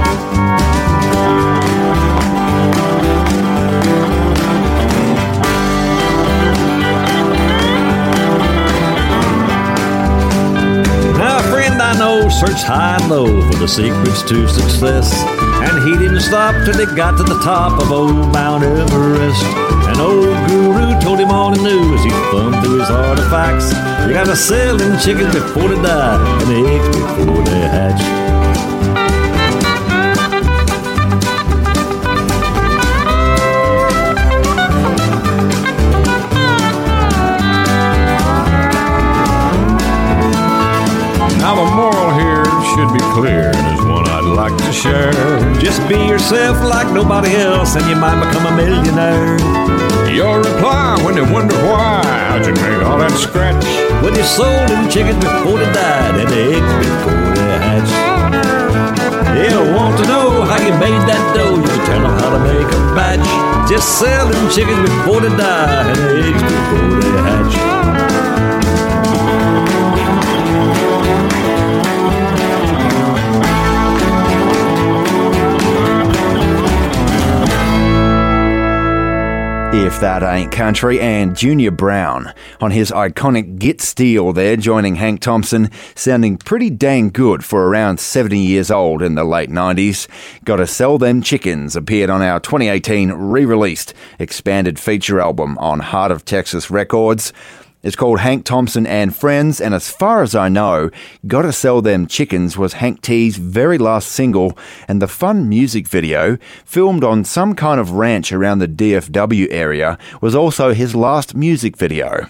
I know searched high and low for the secrets to success. And he didn't stop till he got to the top of old Mount Everest. An old guru told him all he knew as he thumbed through his artifacts. You gotta sell them chickens before they die, and the eggs before they hatch. Just be yourself like nobody else, and you might become a millionaire. Your reply when they wonder why, how'd you make all that scratch when he sold them chickens before they died and the eggs before they hatched. Yeah, want to know how you made that dough? You tell them how to make a batch. Just sell them chickens before they die and the eggs before they hatch. If That Ain't Country, and Junior Brown on his iconic Guit-Steel there, joining Hank Thompson, sounding pretty dang good for around 70 years old in the late 90s. Gotta Sell Them Chickens appeared on our 2018 re released expanded feature album on Heart of Texas Records. It's called Hank Thompson and Friends, and as far as I know, Gotta Sell Them Chickens was Hank T's very last single, and the fun music video, filmed on some kind of ranch around the DFW area, was also his last music video.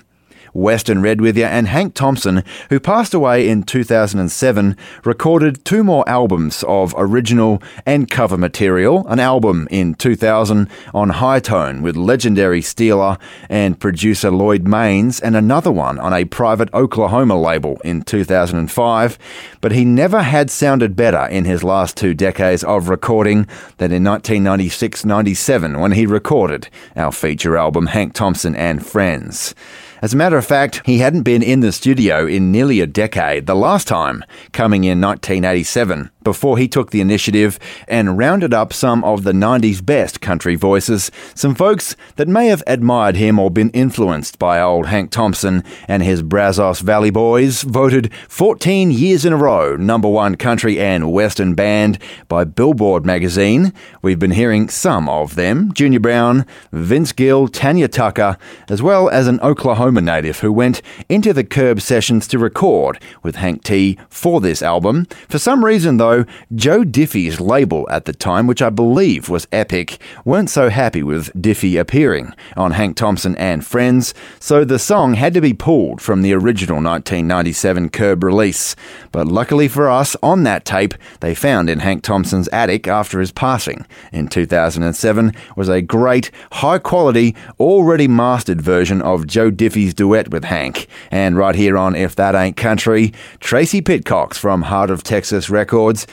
Western Red with you, and Hank Thompson, who passed away in 2007, recorded two more albums of original and cover material. An album in 2000 on HighTone with legendary Steeler and producer Lloyd Maines, and another one on a private Oklahoma label in 2005. But he never had sounded better in his last two decades of recording than in 1996 97 when he recorded our feature album Hank Thompson and Friends. As a matter of fact, he hadn't been in the studio in nearly a decade, the last time coming in 1987, before he took the initiative and rounded up some of the 90s best country voices, some folks that may have admired him or been influenced by old Hank Thompson and his Brazos Valley Boys, voted 14 years in a row number one country and western band by Billboard magazine. We've been hearing some of them Junior Brown, Vince Gill, Tanya Tucker, as well as an Oklahoma native who went into the Curb sessions to record with Hank T for this album. For some reason, though, Joe Diffie's label at the time, which I believe was Epic, weren't so happy with Diffie appearing on Hank Thompson and Friends, so the song had to be pulled from the original 1997 Curb release. But luckily for us, on that tape they found in Hank Thompson's attic after his passing in 2007 was a great, high quality, already mastered version of Joe Diffie's duet with Hank. And right here on If That Ain't Country, Tracy Pitcox from Heart of Texas Records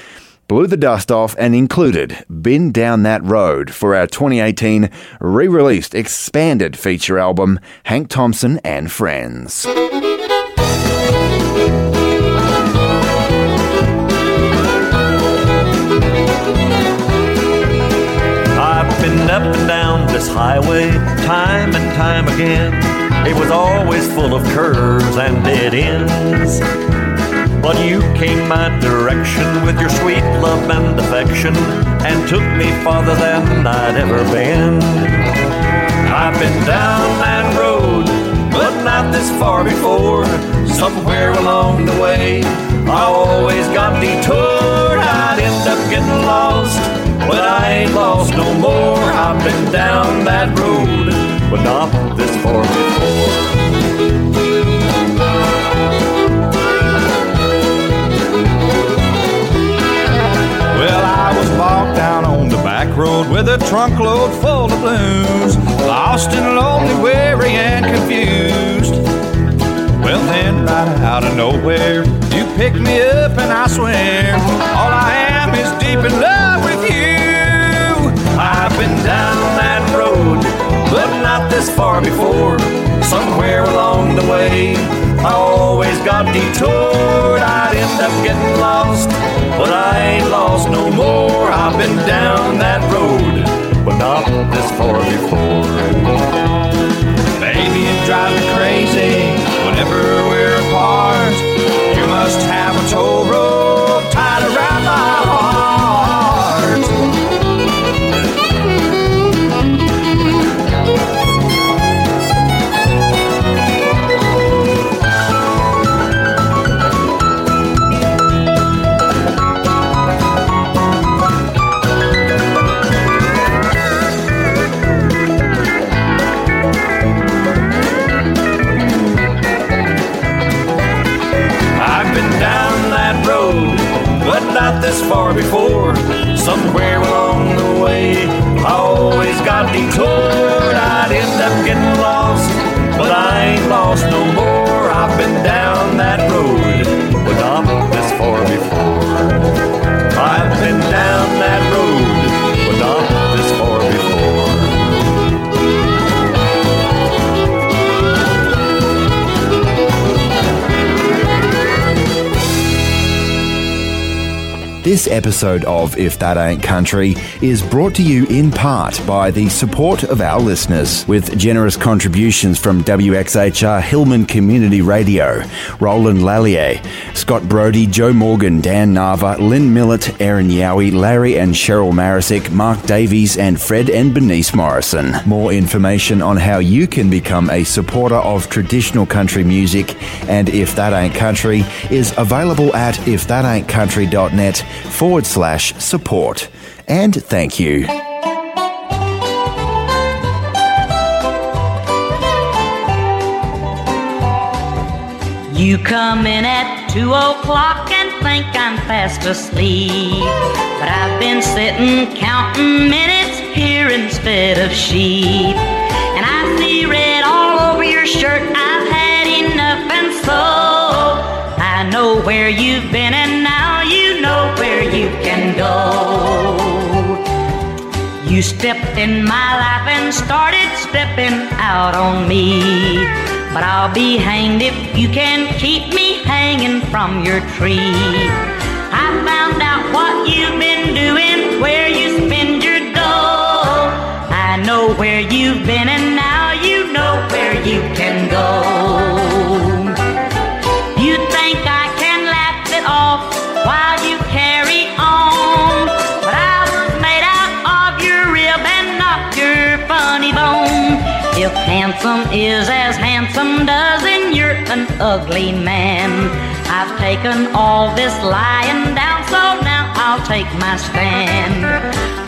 blew the dust off and included Been Down That Road for our 2018 re released expanded feature album, Hank Thompson and Friends. I've been up and down this highway time and time again. It was always full of curves and dead ends. But you came my direction with your sweet love and affection and took me farther than I'd ever been. I've been down that road, but not this far before. Somewhere along the way, I always got detoured. I'd end up getting lost, but I ain't lost no more. I've been down that road, but not this far before. With a trunk load full of blues, lost and lonely, weary and confused. Well, then, right out of nowhere, you picked me up, and I swear, all I am is deep in love with you. I've been down that road, but not this far before. Somewhere along the way, I always got detoured. I'd end up getting lost, but I ain't lost no more. I've been down that road, but not this far before. Baby, it drives me crazy whenever we're apart. You must have a toll rope this far before. Somewhere along the way, I always got detoured. I'd end up getting lost, but I ain't lost no more. I've been down. This episode of If That Ain't Country is brought to you in part by the support of our listeners, with generous contributions from WXHR Hillman Community Radio, Roland Lallier, Scott Brody, Joe Morgan, Dan Nava, Lynn Millett, Aaron Yowie, Larry and Cheryl Marisick, Mark Davies, and Fred and Bernice Morrison. More information on how you can become a supporter of traditional country music and If That Ain't Country is available at ifthataintcountry.net forward slash support. And thank you. You come in at two o'clock and think I'm fast asleep. But I've been sitting counting minutes here instead of sheep. And I see red all over your shirt. I've had enough, and so I know where you've been, and now know where you can go. You stepped in my life and started stepping out on me. But I'll be hanged if you can keep me hanging from your tree. I found out what you've been doing, where you spend your dough. I know where you've been, and now you know where you can go. Handsome is as handsome doesn't, you're an ugly man. I've taken all this lying down, so now I'll take my stand.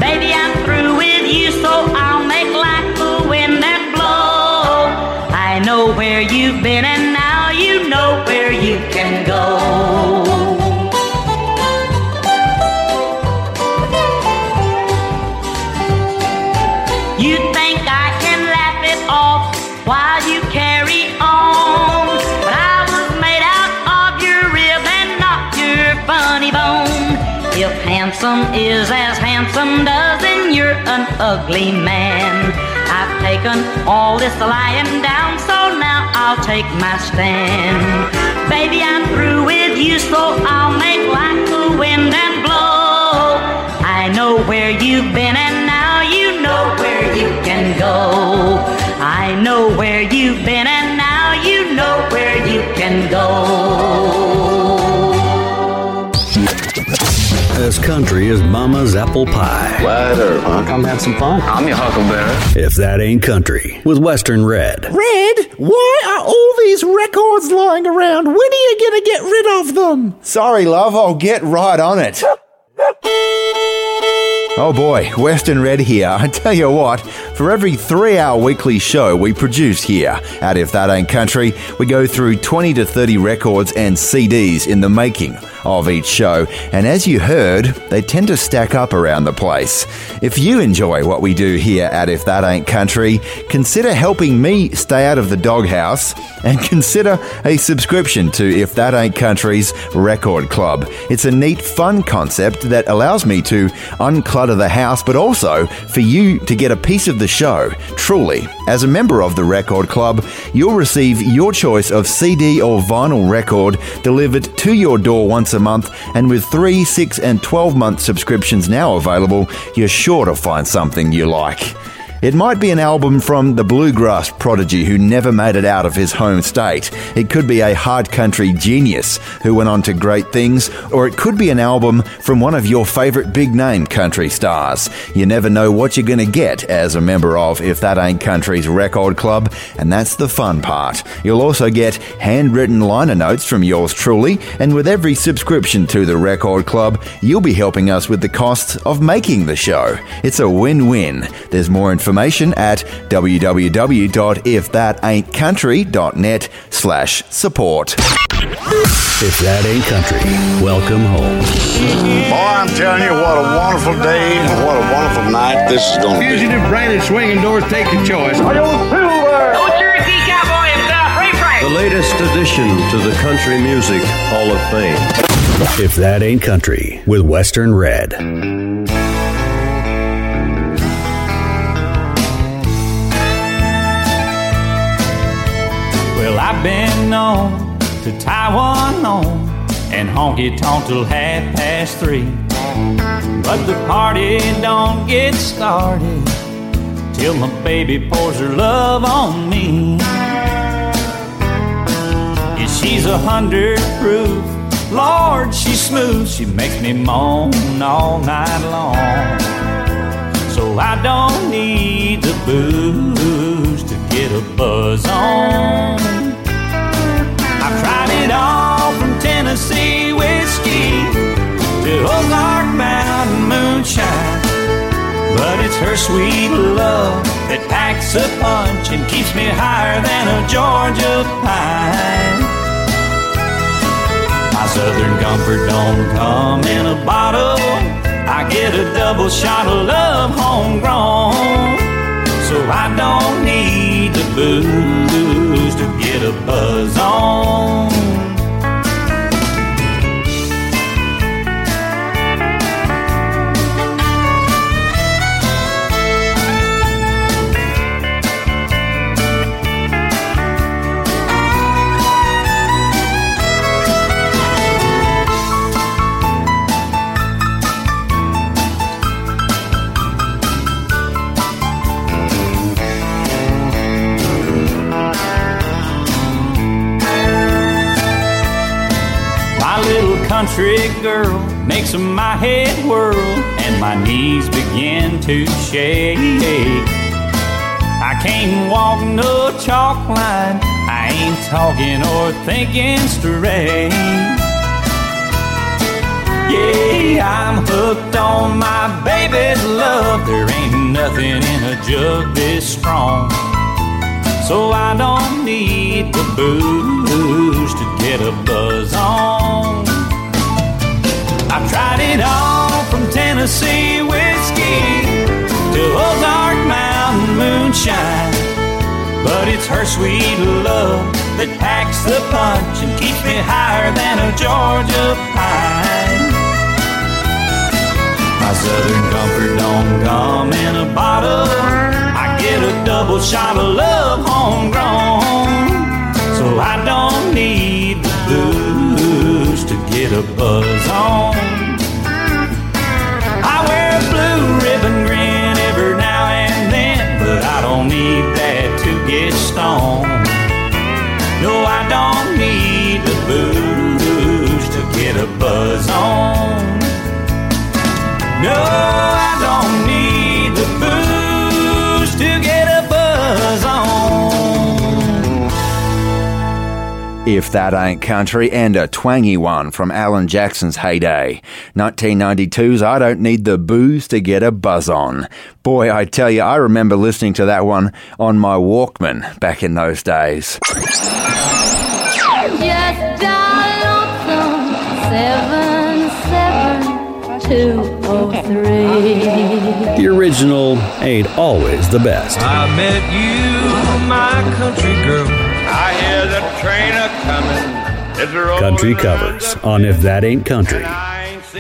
Baby, I'm through with you, so I'll make like the wind that blow. I know where you've been, and now you know where you can go. If handsome is as handsome does, then you're an ugly man. I've taken all this lying down, so now I'll take my stand. Baby, I'm through with you, so I'll make like the wind and blow. I know where you've been, and now you know where you can go. I know where you've been, and now you know where you can go. As country is Mama's apple pie. Wide earth, huh? Come have some fun. I'm your huckleberry. If that ain't country, with Western Red. Red, why are all these records lying around? When are you going to get rid of them? Sorry, love, I'll get right on it. Oh boy, Western Red here. I tell you what, for every three hour weekly show we produce here at If That Ain't Country, we go through 20 to 30 records and CDs in the making of each show. And as you heard, they tend to stack up around the place. If you enjoy what we do here at If That Ain't Country, consider helping me stay out of the doghouse and *laughs* consider a subscription to If That Ain't Country's Record Club. It's a neat, fun concept that allows me to unclutter the house, but also for you to get a piece of the show. Truly, as a member of the Record Club, you'll receive your choice of CD or vinyl record delivered to your door once a month, and with 3, 6, and 12 month subscriptions now available, you're sure to find something you like. It might be an album from the bluegrass prodigy who never made it out of his home state. It could be a hard country genius who went on to great things, or it could be an album from one of your favorite big name country stars. You never know what you're going to get as a member of If That Ain't Country's record club, and that's the fun part. You'll also get handwritten liner notes from yours truly, and with every subscription to the record club, you'll be helping us with the costs of making the show. It's a win-win. There's more information at www.ifthataintcountry.net slash support. If that ain't country, welcome home. Boy, I'm telling you, what a wonderful day and what a wonderful night this is going to be. Fugitive Brandon swinging doors take a choice. No Cherokee cowboy himself, Ray Price. The latest addition to the Country Music Hall of Fame. If that ain't country, with Western Red. I've been known to tie one on and honky tonk till half past three. But the party don't get started till my baby pours her love on me. Yeah, she's a hundred proof. Lord, she's smooth. She makes me moan all night long. So I don't need the booze to get a buzz on. All from Tennessee whiskey to Ozark Mountain moonshine. But it's her sweet love that packs a punch and keeps me higher than a Georgia pine. My southern comfort don't come in a bottle. I get a double shot of love homegrown. So I don't need the booze to get a buzz on. Country girl makes my head whirl and my knees begin to shake. I can't walk no chalk line, I ain't talking or thinking straight. Yeah, I'm hooked on my baby's love. There ain't nothing in a jug this strong. So I don't need the booze to get a buzz on. Tennessee whiskey to Ozark Mountain moonshine. But it's her sweet love that packs the punch and keeps me higher than a Georgia pine. My southern comfort don't come in a bottle. I get a double shot of love homegrown. So I don't need the booze to get a buzz on. Ribbon grin every now and then, but I don't need that to get stoned. No, I don't need the booze to get a buzz on. No, I don't If That Ain't Country, and a twangy one from Alan Jackson's heyday. 1992's I Don't Need the Booze to Get a Buzz On. Boy, I tell you, I remember listening to that one on my Walkman back in those days. Just dial lonesome seven seven two oh three. The original ain't always the best. I met you, my country girl. I hear the train a coming. Country covers on If That Ain't Country.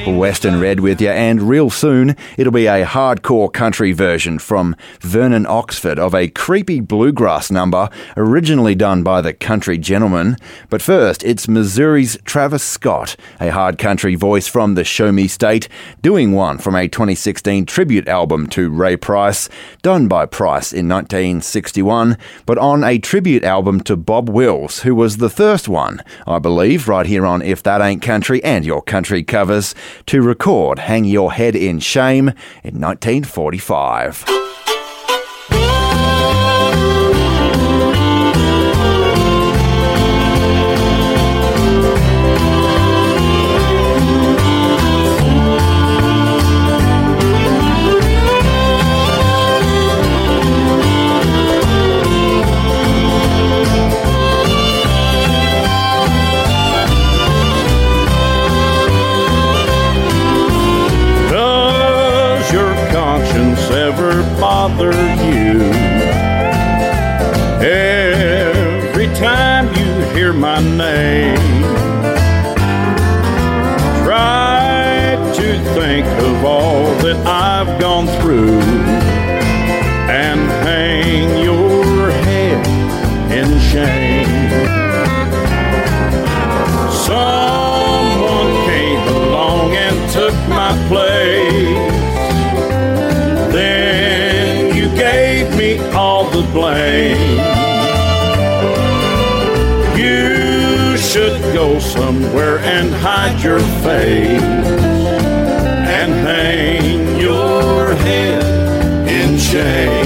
Western Red with you, and real soon it'll be a hardcore country version from Vernon Oxford of a creepy bluegrass number originally done by the Country Gentlemen. But first, it's Missouri's Travis Scott, a hard country voice from the Show Me State, doing one from a 2016 tribute album to Ray Price, done by Price in 1961, but on a tribute album to Bob Wills, who was the first one, I believe, right here on If That Ain't Country and Your Country Covers, to record Hang Your Head in Shame in 1945. Bother you? Every time you hear my name, try to think of all that I've go somewhere and hide your face and hang your head in shame.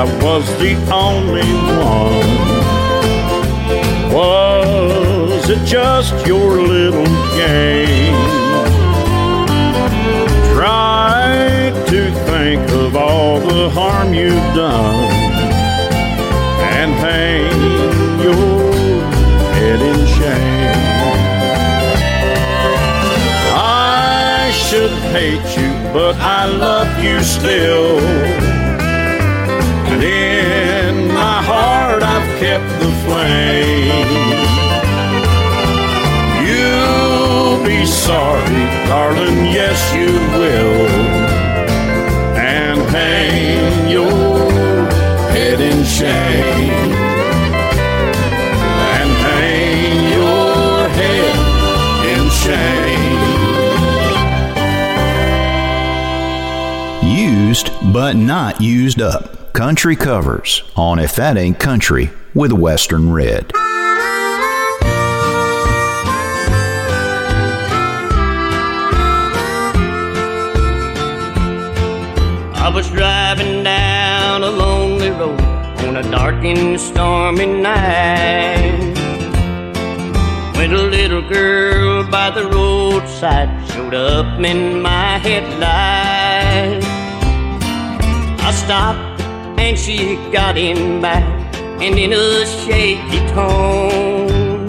I was the only one, was it just your little game? Try to think of all the harm you've done and hang your head in shame. I should hate you, but I love you still. And in my heart, I've kept the flame. You'll be sorry, darling, yes, you will. And hang your head in shame. And hang your head in shame. Used but not used up. Country covers on If That Ain't Country with Western Red. I was driving down a lonely road on a dark and stormy night. When a little girl by the roadside showed up in my headlight. I stopped and she got in back and in a shaky tone.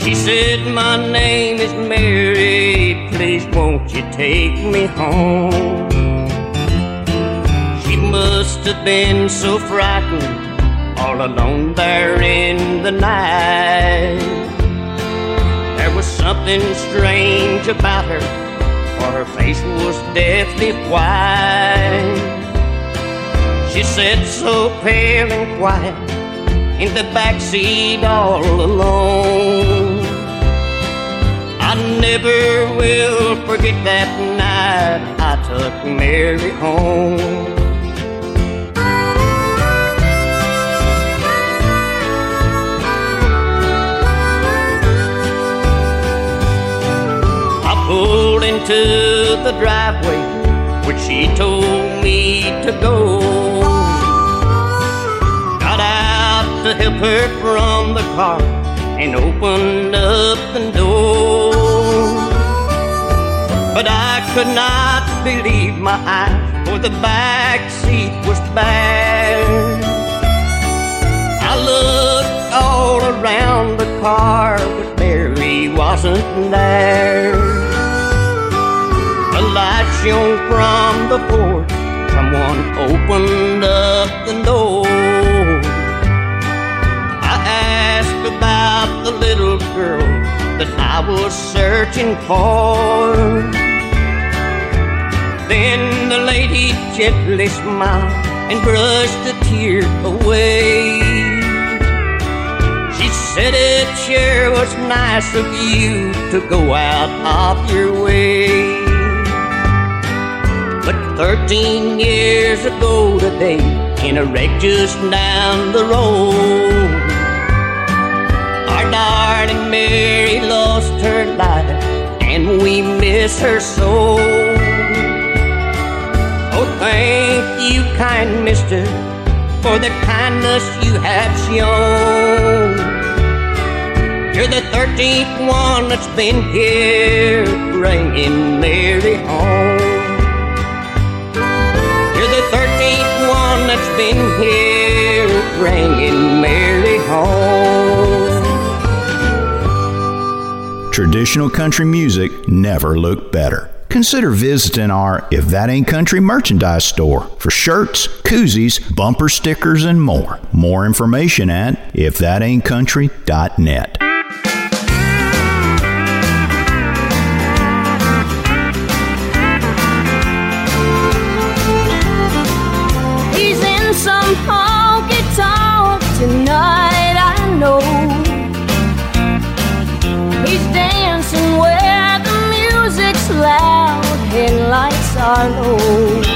She said, My name is Mary, please won't you take me home? She must have been so frightened all alone there in the night. There was something strange about her, for her face was deathly white. She sat so pale and quiet in the back seat all alone. I never will forget that night I took Mary home. I pulled into the driveway where she told me to go. To help her from the car and opened up the door. But I could not believe my eyes, for the back seat was bare. I looked all around the car, but Mary wasn't there. A light shone from the porch. Someone opened up the door. About the little girl that I was searching for. Then the lady gently smiled and brushed a tear away. She said it sure was nice of you to go out of your way. But 13 years ago today, in a wreck just down the road, our darling Mary lost her life, and we miss her so. Oh, thank you, kind mister, for the kindness you have shown. You're the 13th one that's been here bringing Mary home. You're the 13th one that's been here bringing Mary home. Traditional country music never looked better. consider visiting our If That Ain't Country merchandise store for shirts, koozies, bumper stickers, and more. More information at ifthataintcountry.net. lights are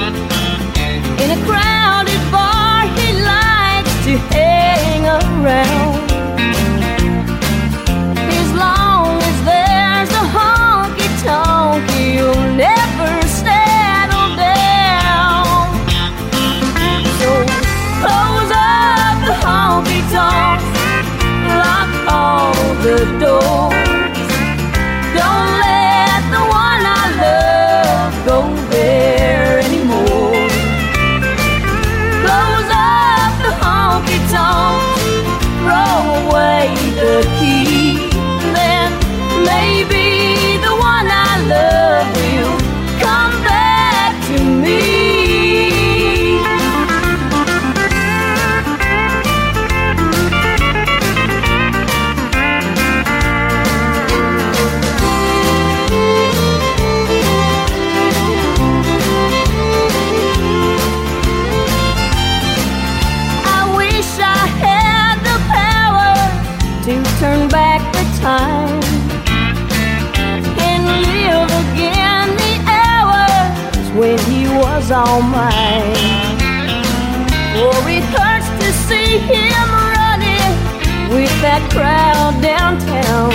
crowd downtown.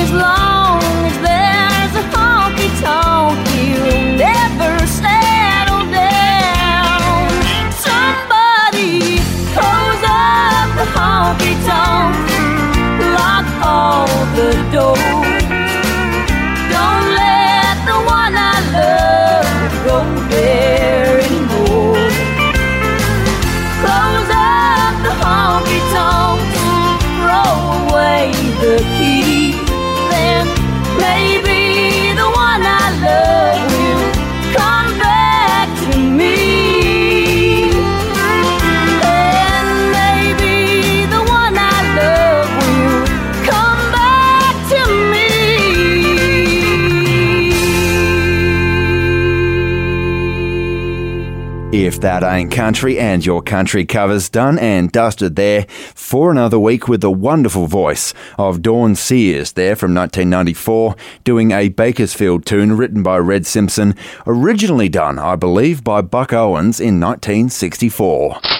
As long as there's a honky tonk, he'll never settle down. Somebody close up the honky tonk, lock all the doors. That ain't country and your country covers done and dusted there for another week with the wonderful voice of Dawn Sears there from 1994 doing a Bakersfield tune written by Red Simpson, originally done, I believe, by Buck Owens in 1964.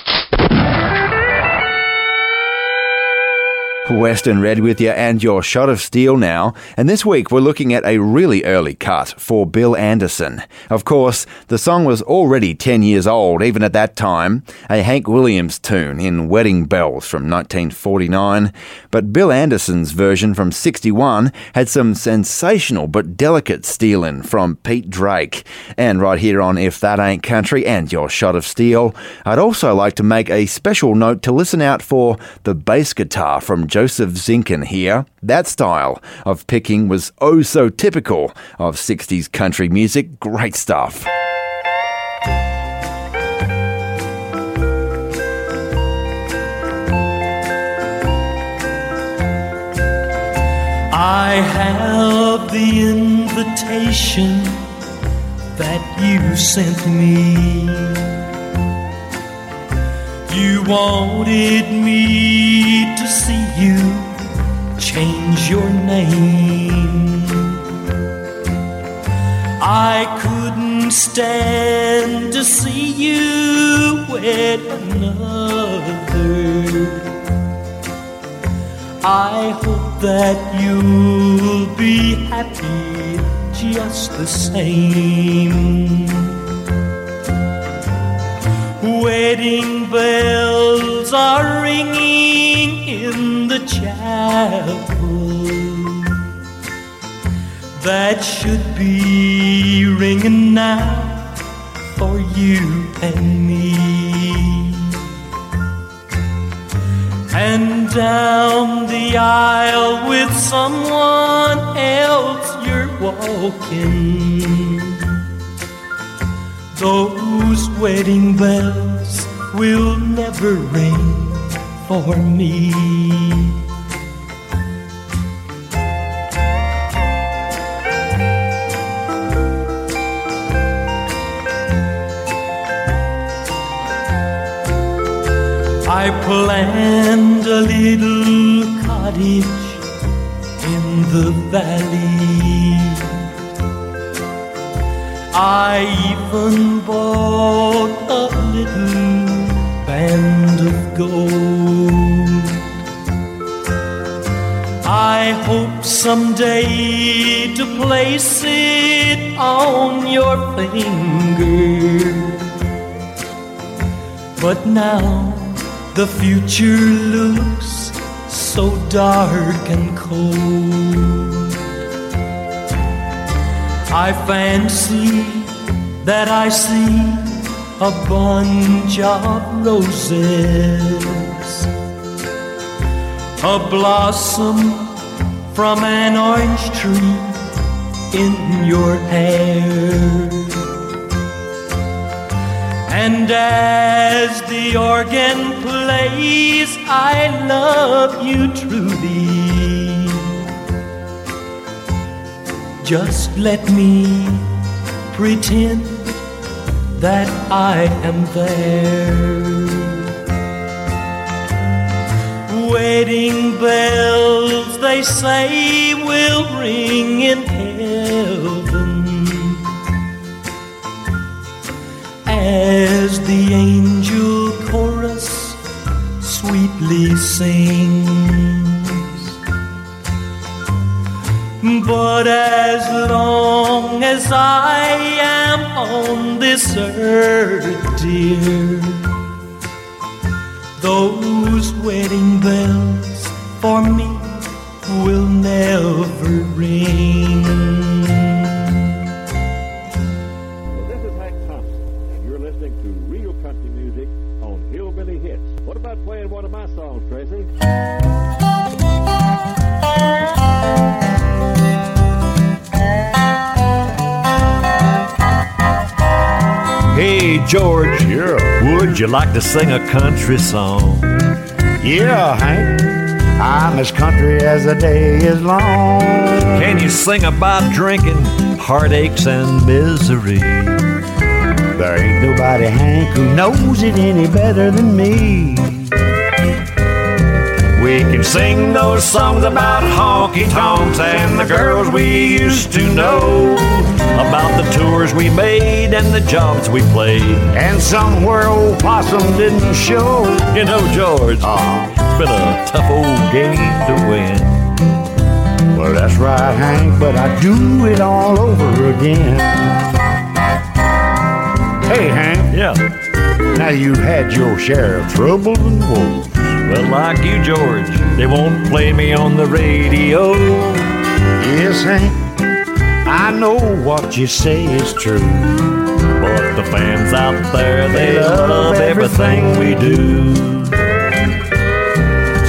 Western Red with you and your shot of steel now. And this week we're looking at a really early cut for Bill Anderson. Of course, the song was already 10 years old even at that time, a Hank Williams tune in Wedding Bells from 1949. But Bill Anderson's version from 61 had some sensational but delicate stealing from Pete Drake. And right here on If That Ain't Country and your shot of steel, I'd also like to make a special note to listen out for the bass guitar from Joseph Zinkin here. That style of picking was oh so typical of 60s country music. Great stuff. I have the invitation that you sent me. You wanted me to see you change your name. I couldn't stand to see you with another. I hope that you'll be happy just the same. Wedding bells are ringing in the chapel. That should be ringing now for you and me. And down the aisle with someone else you're walking. Those wedding bells will never ring for me. I planned a little cottage in the valley. I even bought a little band of gold. I hope someday to place it on your finger. But now the future looks so dark and cold. I fancy that I see a bunch of roses, a blossom from an orange tree in your hair. And as the organ plays, I love you truly. Just let me pretend that I am there. Wedding bells, they say, will ring in heaven as the angel chorus sweetly sings. But as long as I am on this earth, dear, those wedding bells for me will never ring. George. Yeah. Would you like to sing a country song? Yeah, Hank. I'm as country as the day is long. Can you sing about drinking, heartaches, and misery? There ain't nobody, Hank, who knows it any better than me. We can sing those songs about honky tonks and the girls we used to know. About the tours we made and the jobs we played. And somewhere old Possum didn't show. You know, George, it's been a tough old game to win. Well, that's right, Hank, but I do it all over again. Hey, Hank. Yeah. Now you've had your share of trouble and woes. Well, like you, George, they won't play me on the radio. Yes, Hank. I know what you say is true. But the fans out there, they love everything we do.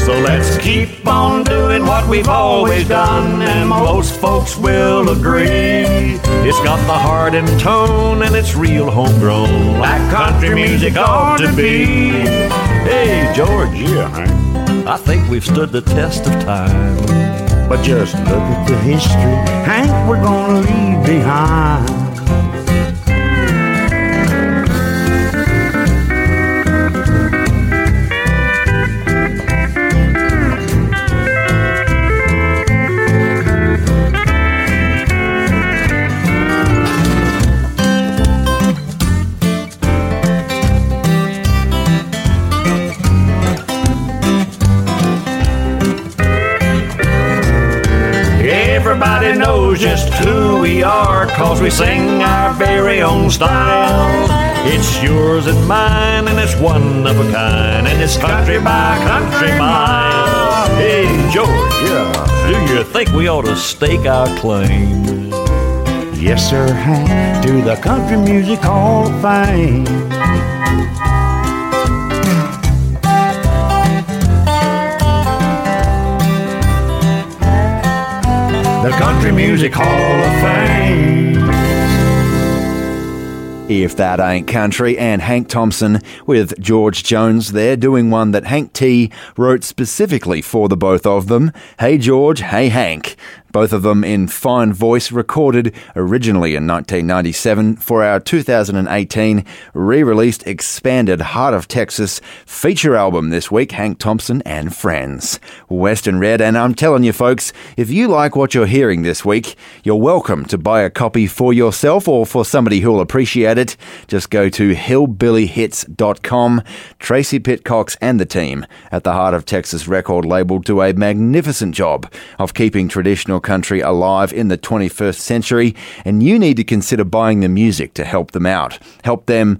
So let's keep on doing what we've always done, and most folks will agree. It's got the heart and tone, and it's real homegrown, like country music ought to be. Hey, George. Yeah, Hank. I think we've stood the test of time. But just look at the history, Hank, we're gonna leave behind. Knows just who we are, cause we sing our very own style. It's yours and mine, and it's one of a kind, and it's country by country mile. Hey, George, Yeah. do you think we ought to stake our claim? Yes, sir, Hank, to the Country Music Hall of Fame. Country Music Hall of Fame. If That Ain't Country, and Hank Thompson with George Jones there doing one that Hank T wrote specifically for the both of them. Hey George, hey Hank. Both of them in fine voice, recorded originally in 1997 for our 2018 re released expanded Heart of Texas feature album this week Hank Thompson and Friends. Western Red, and I'm telling you folks, if you like what you're hearing this week, you're welcome to buy a copy for yourself or for somebody who'll appreciate it. Just go to hillbillyhits.com. Tracy Pitcox and the team at the Heart of Texas record label do a magnificent job of keeping traditional country alive in the 21st century, and you need to consider buying the music to help them out. Help them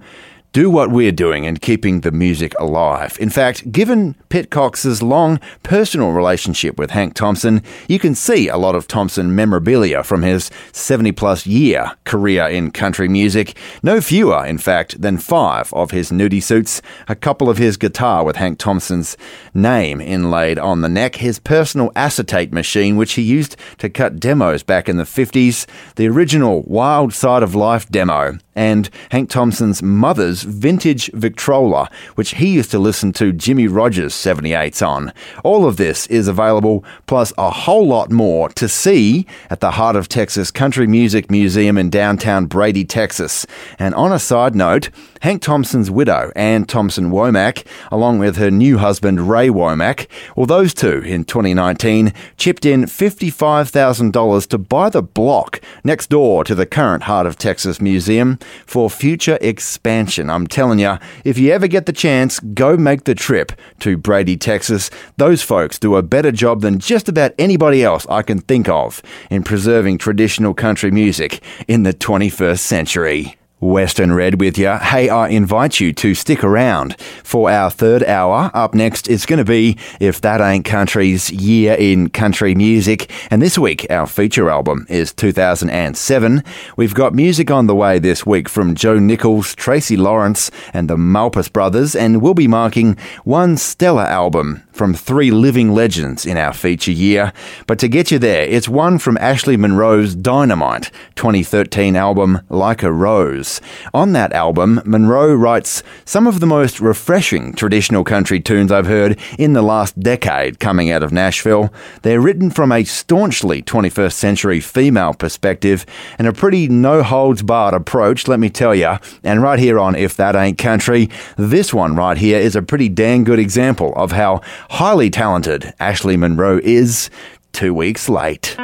do what we're doing and keeping the music alive. In fact, given Pitcox's long personal relationship with Hank Thompson, you can see a lot of Thompson memorabilia from his 70 plus year career in country music. No fewer, in fact, than five of his nudie suits, a couple of his guitar with Hank Thompson's name inlaid on the neck, his personal acetate machine, which he used to cut demos back in the 50s, the original Wild Side of Life demo, and Hank Thompson's mother's vintage Victrola, which he used to listen to Jimmie Rodgers 78s on. All of this is available, plus a whole lot more to see at the Heart of Texas Country Music Museum in downtown Brady, Texas. And on a side note, Hank Thompson's widow, Ann Thompson Womack, along with her new husband, Ray Womack, well, those two in 2019 chipped in $55,000 to buy the block next door to the current Heart of Texas Museum for future expansion. I'm telling you, if you ever get the chance, go make the trip to Brady, Texas. Those folks do a better job than just about anybody else I can think of in preserving traditional country music in the 21st century. Western Red with you. Hey, I invite you to stick around for our third hour. Up next, it's going to be If That Ain't Country's Year in Country Music. And this week, our feature album is 2007. We've got music on the way this week from Joe Nichols, Tracy Lawrence, and the Malpass Brothers, and we'll be marking one stellar album from three living legends in our feature year. But to get you there, it's one from Ashley Monroe's Dynamite 2013 album, Like a Rose. On that album, Monroe writes some of the most refreshing traditional country tunes I've heard in the last decade coming out of Nashville. They're written from a staunchly 21st century female perspective and a pretty no holds barred approach, let me tell you. And right here on If That Ain't Country, this one right here is a pretty dang good example of how highly talented Ashley Monroe is two weeks late.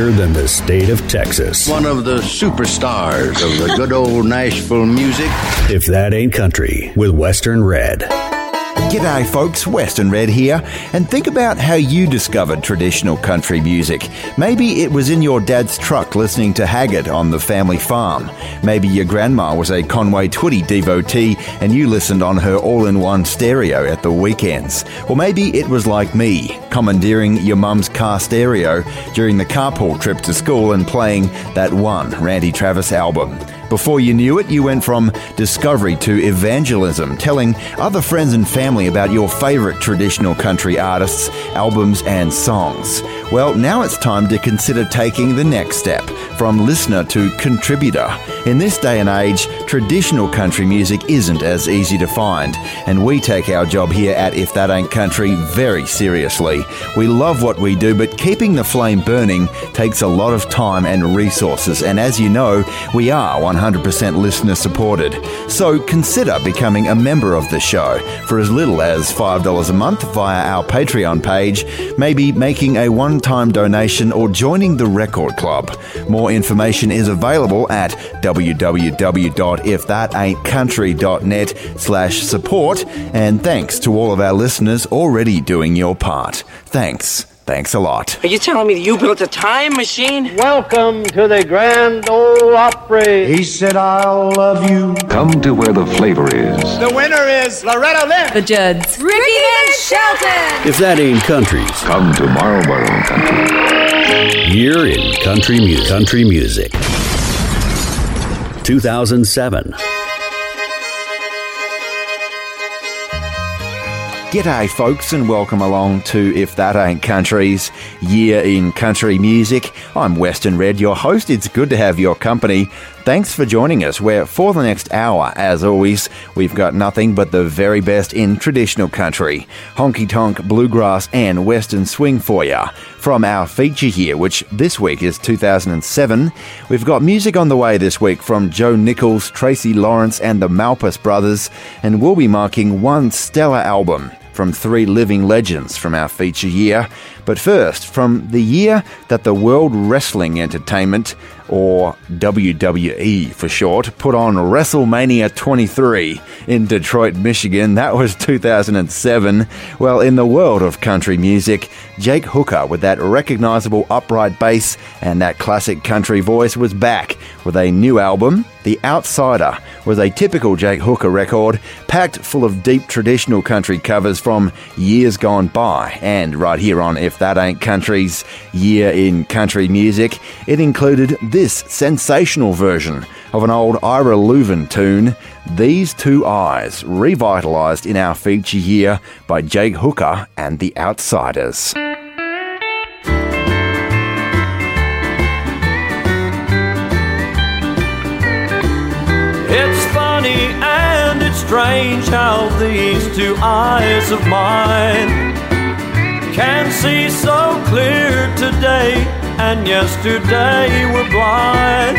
Bigger than the state of Texas. One of the superstars of the good old Nashville music. If that ain't country, with Western Red. G'day, folks. Western Red here. And think about how you discovered traditional country music. Maybe it was in your dad's truck listening to Haggard on the family farm. Maybe your grandma was a Conway Twitty devotee and you listened on her all in one stereo at the weekends. Or maybe it was like me, commandeering your mum's car stereo during the carpool trip to school and playing that one Randy Travis album. Before you knew it, you went from discovery to evangelism, telling other friends and family about your favorite traditional country artists, albums, and songs. Well, now it's time to consider taking the next step from listener to contributor. In this day and age, traditional country music isn't as easy to find, and we take our job here at If That Ain't Country very seriously. We love what we do, but keeping the flame burning takes a lot of time and resources, and as you know, we are 100% listener supported. So consider becoming a member of the show for as little as $5 a month via our Patreon page, maybe making a one time donation or joining the Record Club. More information is available at www.ifthataintcountry.net slash support, and thanks to all of our listeners already doing your part. Thanks. Thanks a lot. Are you telling me that you built a time machine? Welcome to the Grand Ole Opry. He said, I'll love you. Come to where the flavor is. The winner is Loretta Lynn. The Judds. Ricky Van Shelton. If that ain't country's, Come to Marlboro Country. year in country music. Country music. 2007. G'day, folks, and welcome along to If That Ain't Country's Year in Country Music. I'm Western Red, your host. It's good to have your company. Thanks for joining us, where for the next hour, as always, we've got nothing but the very best in traditional country, honky tonk, bluegrass, and western swing for you. From our feature here, which this week is 2007, we've got music on the way this week from Joe Nichols, Tracy Lawrence, and the Malpass Brothers, and we'll be marking one stellar album from three living legends from our feature year. But first, from the year that the World Wrestling Entertainment, or WWE for short, put on WrestleMania 23 in Detroit, Michigan. That was 2007. Well, in the world of country music, Jake Hooker, with that recognizable upright bass and that classic country voice, was back with a new album. The Outsider was a typical Jake Hooker record, packed full of deep traditional country covers from years gone by. And right here on If That Ain't Country's Year in Country Music, it included this sensational version of an old Ira Louvin tune, These Two Eyes, revitalized in our feature year by Jake Hooker and the Outsiders. It's funny and it's strange how these two eyes of mine can see so clear today and yesterday were blind.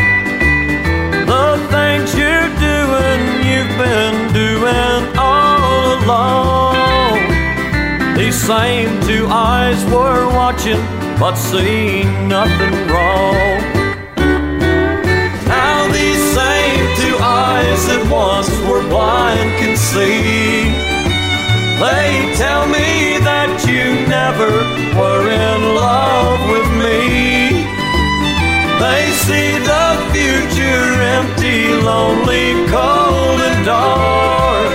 The things you're doing, you've been doing all along. These same two eyes were watching, but seeing nothing wrong. Now these same two eyes that once were blind can see. They tell me that you never were in love with me. They see the future empty, lonely, cold, and dark.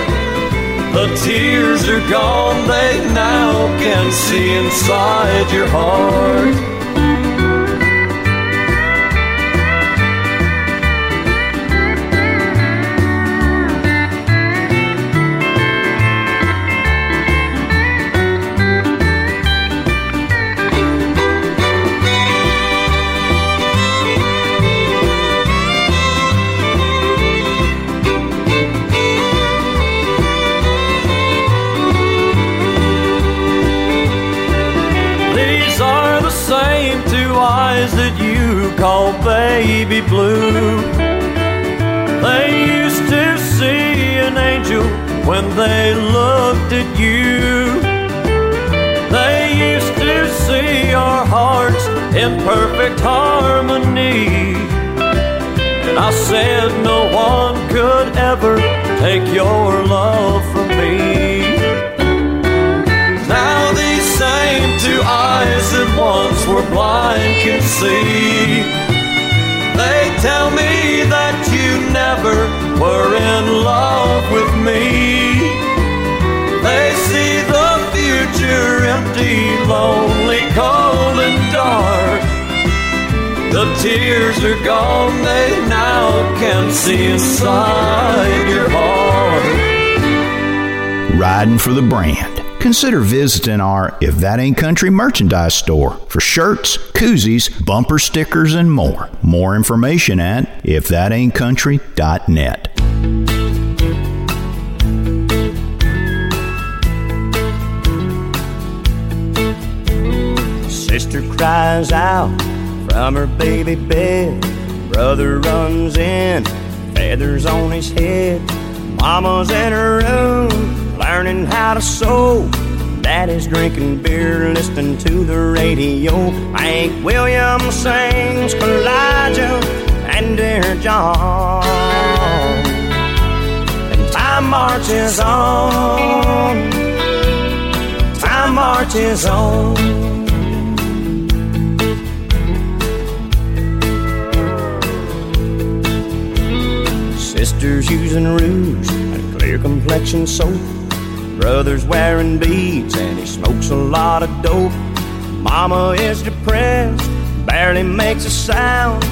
The tears are gone, they now can see inside your heart. You call baby blue. They used to see an angel when they looked at you. They used to see our hearts in perfect harmony. And I said no one could ever take your love once blind can see. They tell me that you never were in love with me. They see the future empty, lonely, cold, and dark. The tears are gone, they now can see inside your heart. Riding for the brand. Consider visiting our If That Ain't Country merchandise store for shirts, koozies, bumper stickers, and more. More information at ifthataintcountry.net. Sister cries out from her baby bed. Brother runs in, feathers on his head. Mama's in her room, learning how to sew. Daddy's drinking beer, listening to the radio. Hank Williams sings Elijah and Dear John. And time marches on, time marches on. Sisters using rouge and clear complexion soap. Brother's wearing beads and he smokes a lot of dope. Mama is depressed, barely makes a sound.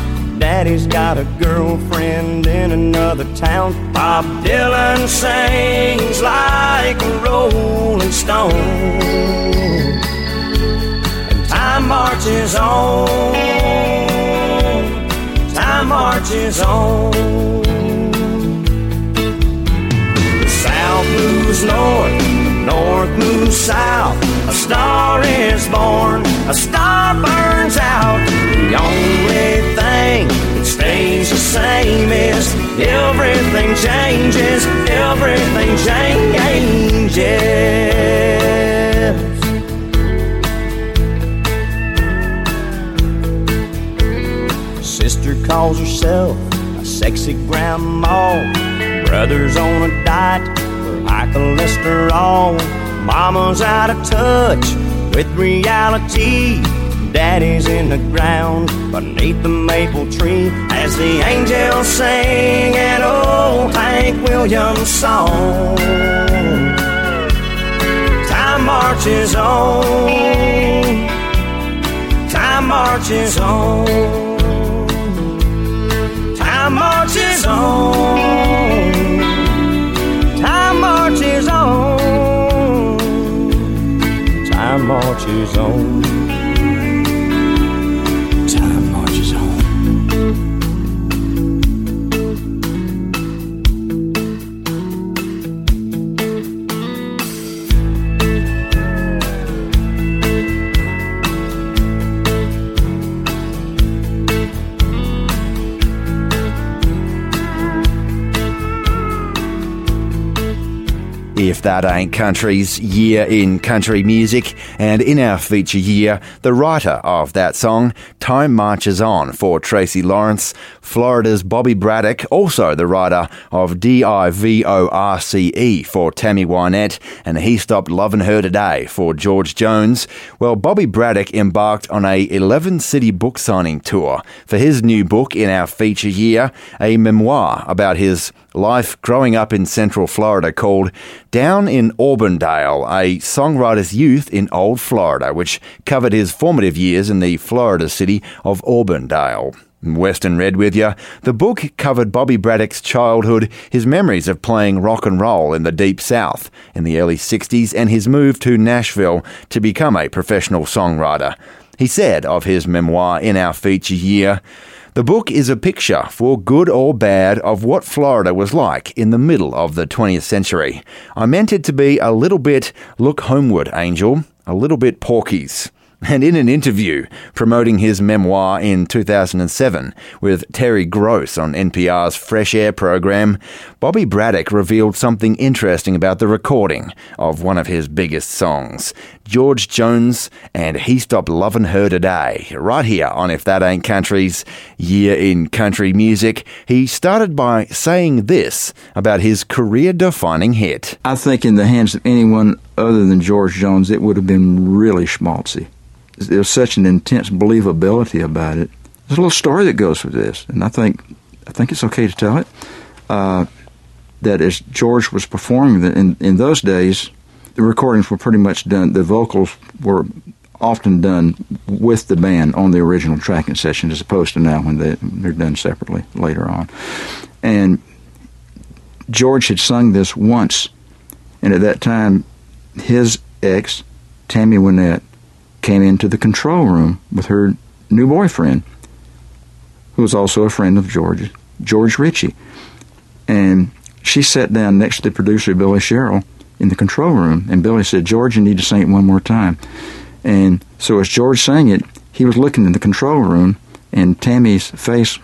Daddy's got a girlfriend in another town. Bob Dylan sings like a rolling stone. And time marches on, time marches on. Moves north, north moves south. A star is born, a star burns out. The only thing that stays the same is everything changes, everything changes. Sister calls herself a sexy grandma. Brother's on a diet cholesterol. Mama's out of touch with reality. Daddy's in the ground beneath the maple tree as the angels sing an old Hank Williams song. Time marches on. Time marches on. Time marches on. Marches on. Time marches on. If That Ain't Country's Year in Country Music, and in our feature year, the writer of that song, Time Marches On for Tracy Lawrence, Florida's Bobby Braddock, also the writer of D-I-V-O-R-C-E for Tammy Wynette, and He Stopped Loving Her Today for George Jones. Well, Bobby Braddock embarked on a 11 city book signing tour for his new book in our feature year, a memoir about his life growing up in Central Florida called Down in Auburndale, a songwriter's youth in Old Florida, which covered his formative years in the Florida city of Auburndale. Western Red with you. The book covered Bobby Braddock's childhood, his memories of playing rock and roll in the Deep South in the early 60s, and his move to Nashville to become a professional songwriter. He said of his memoir in our feature year, the book is a picture, for good or bad, of what Florida was like in the middle of the 20th century. I meant it to be a little bit look homeward, Angel, a little bit Porky's. And in an interview promoting his memoir in 2007 with Terry Gross on NPR's Fresh Air program, Bobby Braddock revealed something interesting about the recording of one of his biggest songs. George Jones and He Stopped Lovin' Her Today, right here on If That Ain't Country's Year in Country Music. He started by saying this about his career defining hit. I think in the hands of anyone other than George Jones, it would have been really schmaltzy. There's such an intense believability about it. There's a little story that goes with this, and I think I think it's okay to tell it. Uh, that as George was performing in in those days, the recordings were pretty much done. The vocals were often done with the band on the original tracking session, as opposed to now when they, they're done separately later on. And George had sung this once, and at that time, his ex, Tammy Wynette, came into the control room with her new boyfriend, who was also a friend of George, George Richey. And she sat down next to the producer, Billy Sherrill, in the control room, and Billy said, George, you need to sing it one more time. And so as George sang it, he was looking in the control room, and Tammy's face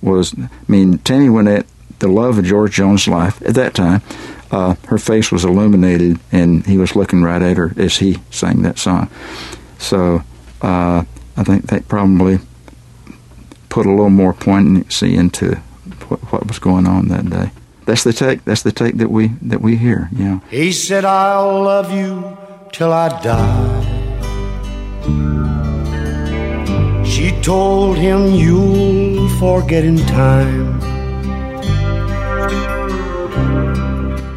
was, I mean, Tammy went at the love of George Jones' life at that time, uh, her face was illuminated, and he was looking right at her as he sang that song. So uh, I think that probably put a little more poignancy into what, what was going on that day. That's the take. That's the take that we that we hear. Yeah. He said, I'll love you till I die. She told him, You'll forget in time.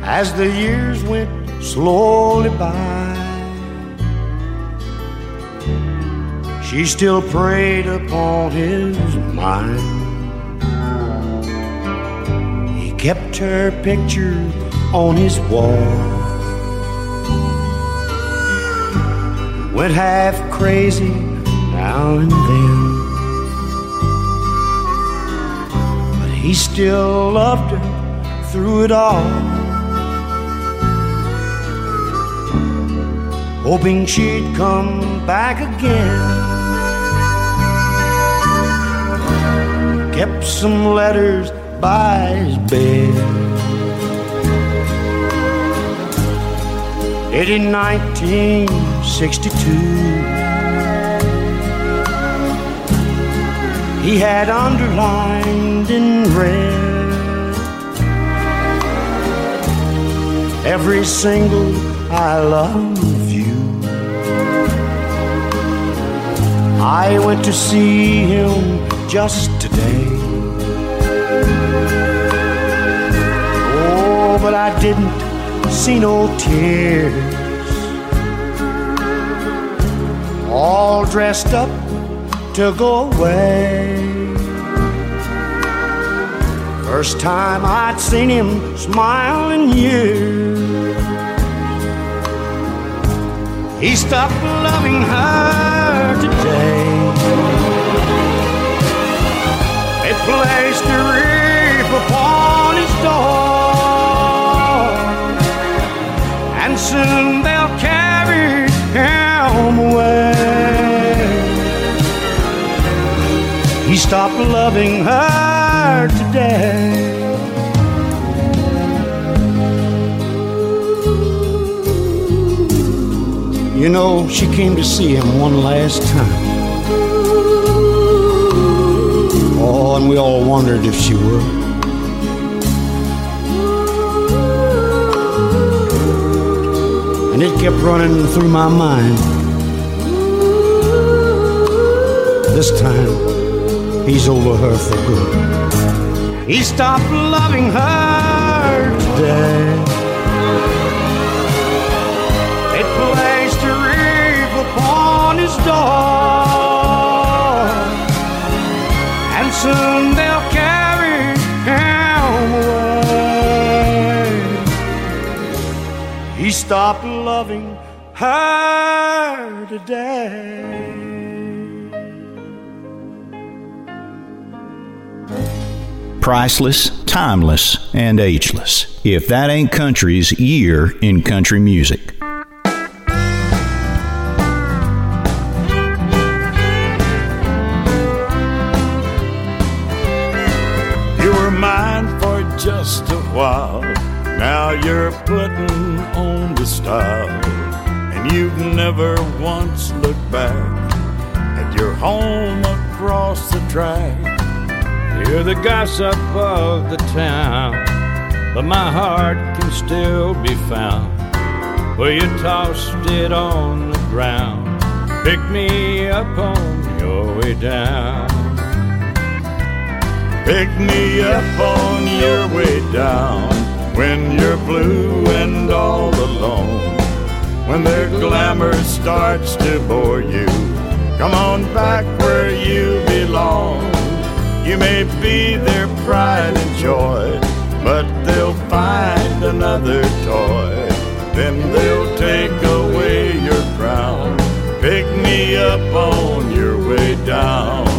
As the years went slowly by, she still preyed upon his mind. Kept her picture on his wall. Went half crazy now and then. But he still loved her through it all. Hoping she'd come back again. Kept some letters by his bed. It in 1962. He had underlined in red every single I love you. I went to see him just today. But I didn't see no tears. All dressed up to go away. First time I'd seen him smile in years. He stopped loving her today. They placed a they'll carry him away. He stopped loving her today. You know, she came to see him one last time. Oh, and we all wondered if she would. And it kept running through my mind. This time, he's over her for good. He stopped loving her today. It placed a reef upon his door, and soon they'll He stopped loving her today. Priceless, timeless, and ageless. If that ain't country's year in country music. Putting on the style. And you've never once looked back at your home across the track. You're the gossip of the town, but my heart can still be found where you tossed it on the ground. Pick me up on your way down. Pick me up on your way down when you're blue and all alone. When their glamour starts to bore you, come on back where you belong. You may be their pride and joy, but they'll find another toy. Then they'll take away your crown. Pick me up on your way down.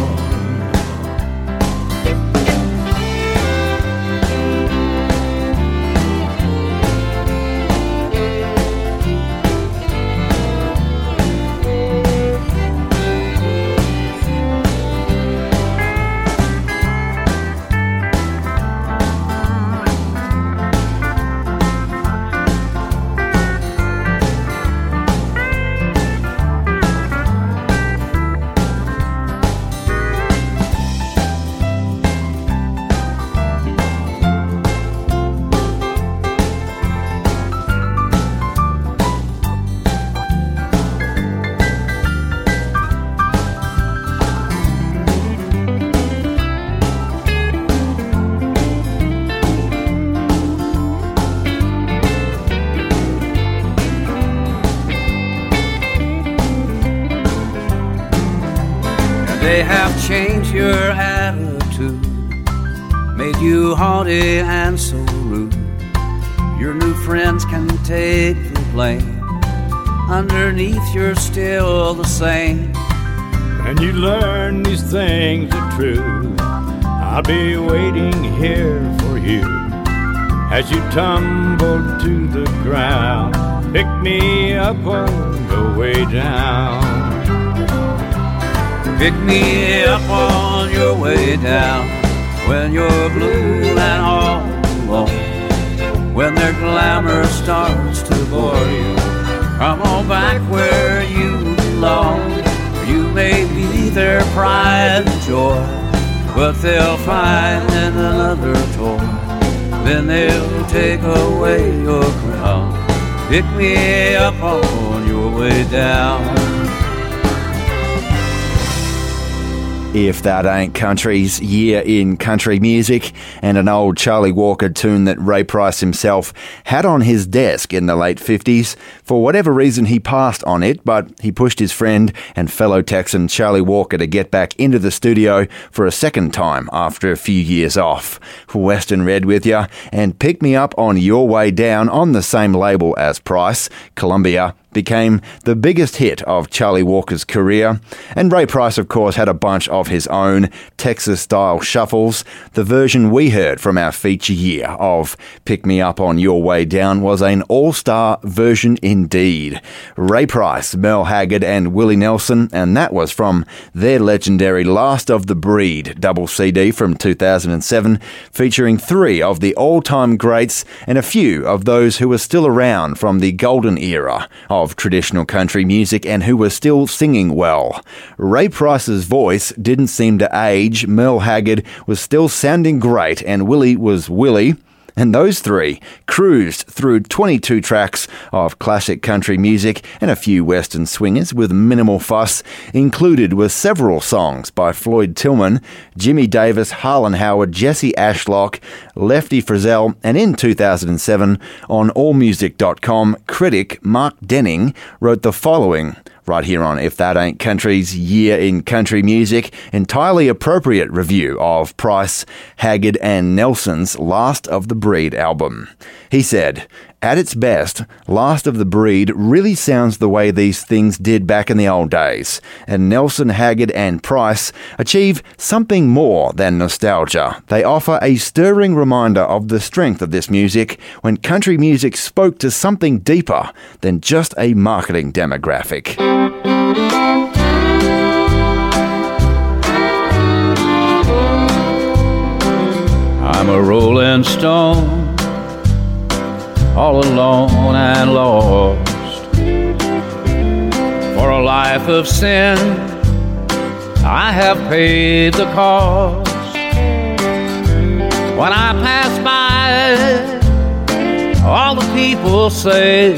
They have changed your attitude, made you haughty and so rude. Your new friends can take the blame. Underneath, you're still the same. And you learn these things are true. I'll be waiting here for you as you tumble to the ground. Pick me up on the way down. Pick me up on your way down when you're blue and all alone. When their glamour starts to bore you, come on back where you belong. You may be their pride and joy, but they'll find another toy. Then they'll take away your crown. Pick me up on your way down. If That Ain't Country's year in country music, and an old Charlie Walker tune that Ray Price himself had on his desk in the late 50s. For whatever reason, he passed on it, but he pushed his friend and fellow Texan Charlie Walker to get back into the studio for a second time after a few years off. Western Red with you, and pick me up on your way down on the same label as Price, Columbia became the biggest hit of Charlie Walker's career. And Ray Price, of course, had a bunch of his own Texas style shuffles. The version we heard from our feature year of Pick Me Up on Your Way Down was an all star version indeed. Ray Price, Merle Haggard, and Willie Nelson, and that was from their legendary Last of the Breed double CD from 2007, featuring three of the all time greats and a few of those who were still around from the golden era of traditional country music and who were still singing well. Ray Price's voice didn't seem to age, Merle Haggard was still sounding great, and Willie was Willie. And those three cruised through 22 tracks of classic country music and a few western swingers with minimal fuss. Included were several songs by Floyd Tillman, Jimmie Davis, Harlan Howard, Jesse Ashlock, Lefty Frizzell, and in 2007 on AllMusic.com, critic Mark Deming wrote the following right here on If That Ain't Country's Year in Country Music. Entirely appropriate review of Price, Haggard, and Nelson's Last of the Breed album. He said, at its best, Last of the Breed really sounds the way these things did back in the old days, and Nelson, Haggard, and Price achieve something more than nostalgia. They offer a stirring reminder of the strength of this music when country music spoke to something deeper than just a marketing demographic. I'm a rolling stone, all alone and lost. For a life of sin, I have paid the cost. When I pass by, all the people say,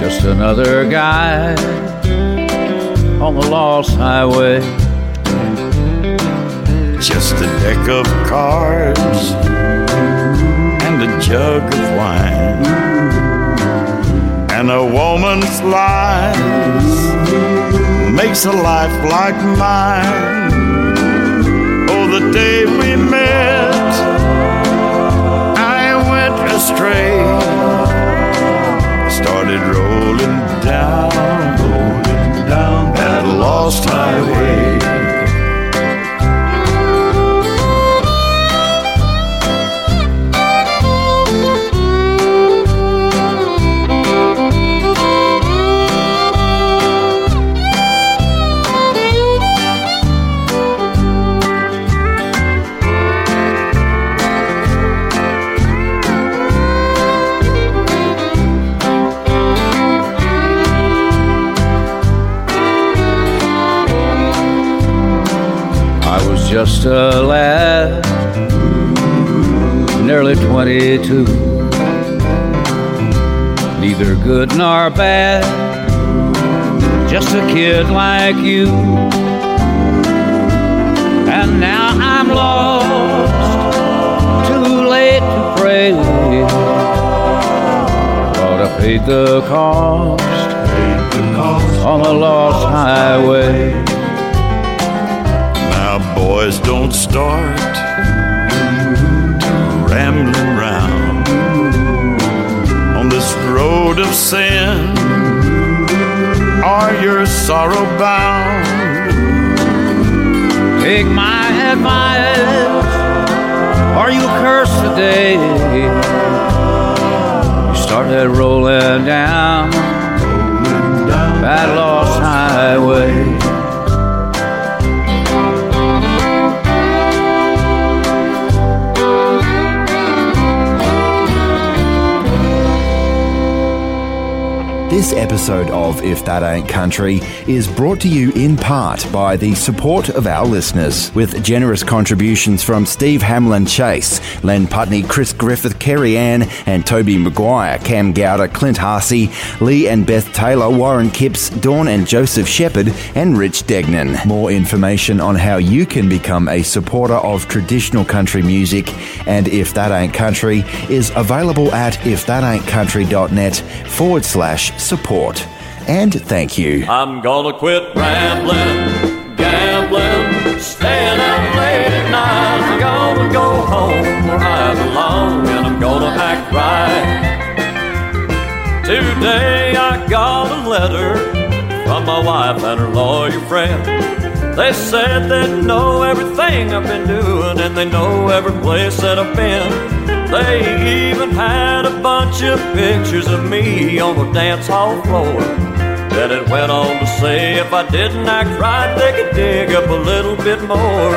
just another guy on the lost highway. Just a deck of cards and a jug of wine and a woman's lies makes a life like mine. Oh, the day we met, I went astray. Started rolling down, rolling down that lost highway. Just a lad, nearly 22. Neither good nor bad, just a kid like you. And now I'm lost, too late to pray. But I paid the cost on the lost highway. Boys, don't start rambling round on this road of sin. Are your sorrow bound? Take my advice, or you curse the day you started rolling down that lost highway. This episode of If That Ain't Country is brought to you in part by the support of our listeners, with generous contributions from Steve Hamlin Chase, Len Putney, Chris Griffith, Kerry Ann, and Toby Maguire, Cam Gowder, Clint Harsey, Lee and Beth Taylor, Warren Kipps, Dawn and Joseph Shepard, and Rich Degnan. More information on how you can become a supporter of traditional country music and If That Ain't Country is available at ifthataintcountry.net forward slash support. And thank you. I'm gonna quit rambling, gambling, staying out late at night. I'm gonna go home where I belong, and I'm gonna act right. Today I got a letter from my wife and her lawyer friend. They said they know everything I've been doing, and they know every place that I've been. They even had a bunch of pictures of me on the dance hall floor. Then it went on to say if I didn't act right, they could dig up a little bit more.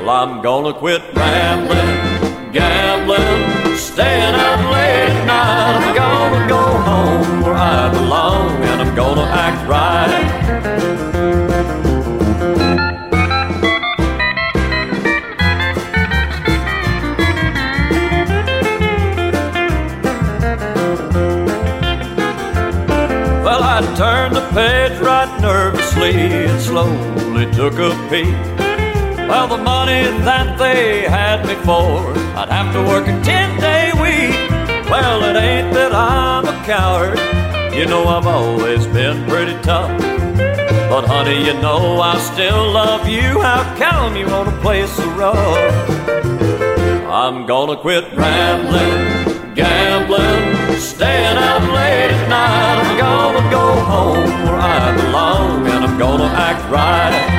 Well, I'm gonna quit rambling, gambling, staying out late at night. I'm gonna go home where I belong, nervously and slowly took a peek. Well, the money that they had me for, I'd have to work a 10 day week. Well, it ain't that I'm a coward. You know, I've always been pretty tough. But, honey, you know I still love you. How come you want to play so rough? I'm gonna quit rambling, gambling, staying out late at night. I'm gonna go home where I belong, and I'm gonna act right.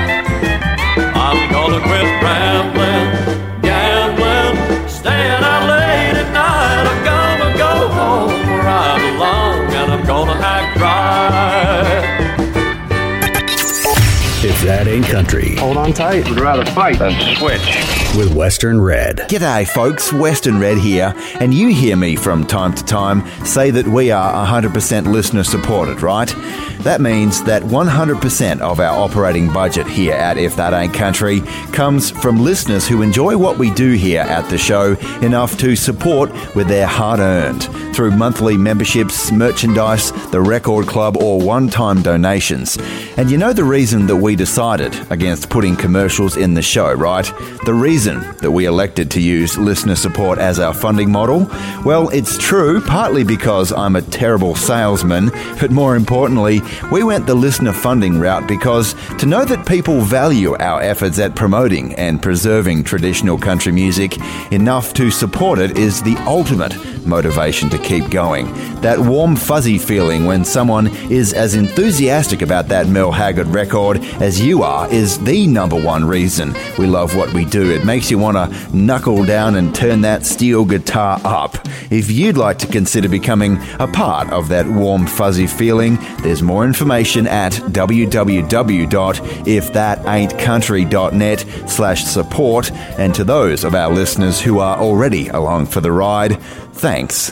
If that ain't country. Hold on tight. We'd rather fight than switch. With Western Red. G'day, folks. Western Red here, and you hear me from time to time say that we are 100% listener supported, right? That means that 100% of our operating budget here at If That Ain't Country comes from listeners who enjoy what we do here at the show enough to support with their hard earned through monthly memberships, merchandise, the record club, or one time donations. And you know the reason that we decided against putting commercials in the show, right? The reason that we elected to use listener support as our funding model? Well, it's true, partly because I'm a terrible salesman, but more importantly, we went the listener funding route because to know that people value our efforts at promoting and preserving traditional country music enough to support it is the ultimate motivation to keep going. That warm, fuzzy feeling when someone is as enthusiastic about that Merle Haggard record as you are is the number one reason we love what we do. It makes you want to knuckle down and turn that steel guitar up. If you'd like to consider becoming a part of that warm, fuzzy feeling, there's more information at www.ifthataintcountry.net slash support. And to those of our listeners who are already along for the ride, thanks.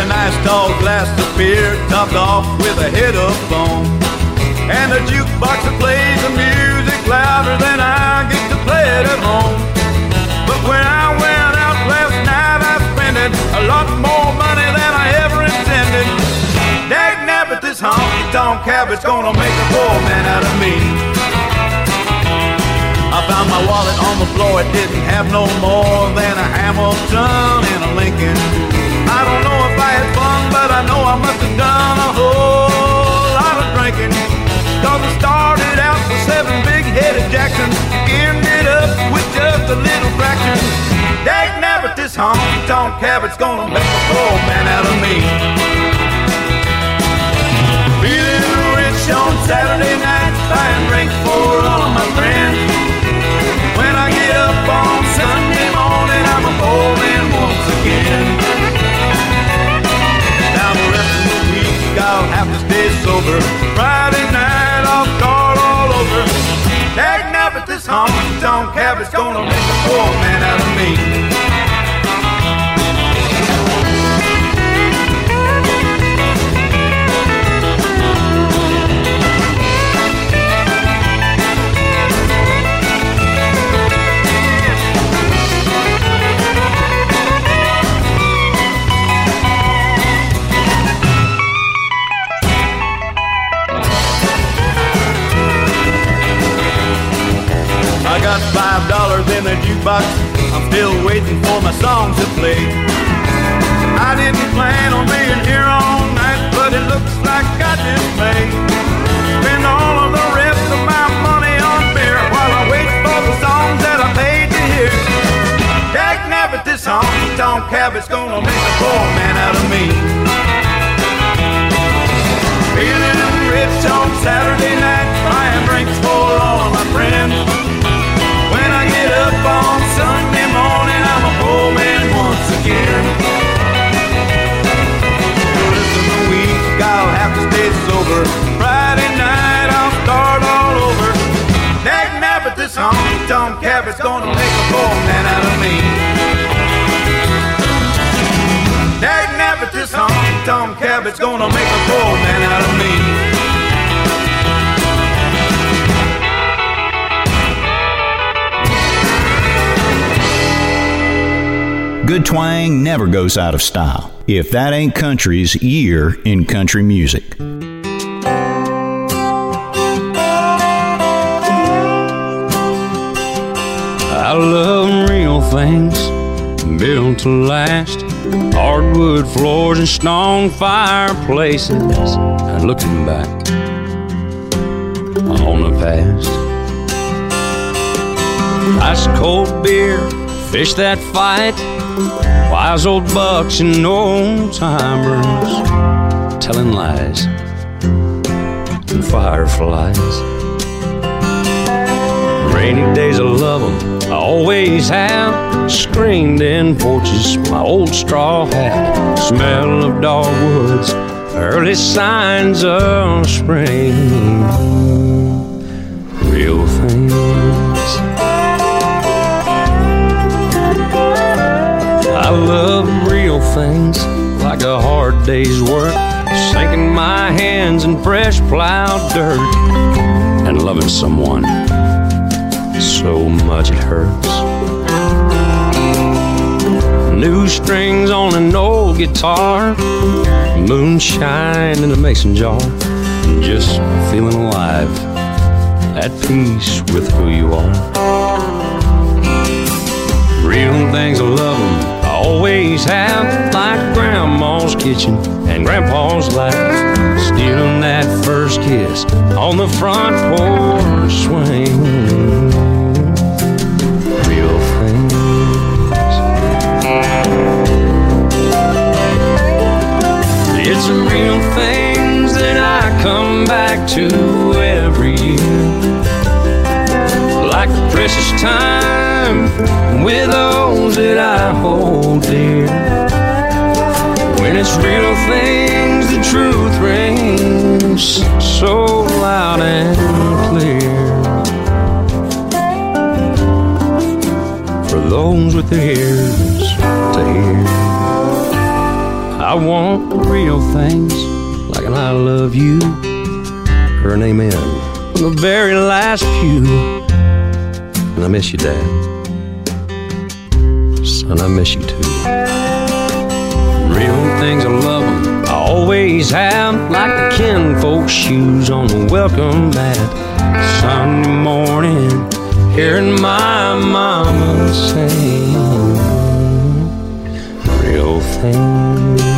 A nice tall glass of beer topped off with a head of foam. And a jukebox that plays the music louder than I get to play it at home. But when I went out last night, I spent a lot more money than I ever intended. Dag nabbit, this honky tonk habit's gonna make a poor man out of me. I found my wallet on the floor, it didn't have no more than a Hamilton and a Lincoln. I don't know if I had fun, but I know I must have done a whole lot of started out with seven big-headed Jacksons, up with just a little fraction. Dag this honky-tonk habit's gonna make a poor man out of me. Feeling rich on Saturday night, buying drinks for all of my friends. When I get up on Sunday morning, I'm a poor man once again. Have to stay sober. Friday night I'll start all over. Dag nabbit, this honky tonk habit's gonna make a poor man out of me. Got five dollars in the jukebox. I'm still waiting for my songs to play. I didn't plan on being here all night, but it looks like I just may. Spend all of the rest of my money on beer while I wait for the songs that I paid to hear. Dag nabbit, this honky tonk habit's gonna make a poor man out of me. Feeling rich on Saturday sober. Friday night, I'll start all over. Dag nabbit, this honky tonk habit's gonna make a poor man out of me. Dag nabbit, this honky tonk habit's gonna make a poor man out of me. Good twang never goes out of style. If that ain't country's year in country music. I love real things built to last. Hardwood floors and stone fireplaces. And looking back on the past. ice cold beer, fish that fight, wise old bucks and old timers telling lies and fireflies. Rainy days I love 'em, I always have. Screened in porches, my old straw hat, smell of dogwoods, early signs of spring. Real things. I love real things like a hard day's work, sinking my hands in fresh plowed dirt, and loving someone so much it hurts. New strings on an old guitar, moonshine in a mason jar, and just feeling alive, at peace with who you are. Real things I love 'em, I always have, like grandma's kitchen and grandpa's laugh, stealing that first kiss on the front porch swing. The real things that I come back to every year. Like precious time with those that I hold dear. When it's real things, the truth rings so loud and clear. For those with ears to hear. I want real things like an I love you or an amen from the very last pew. And I miss you, Dad. Son, I miss you too. Real things, I love 'em. I always have, like the kinfolk shoes on the welcome mat. Sunday morning, hearing my mama sing. Real things.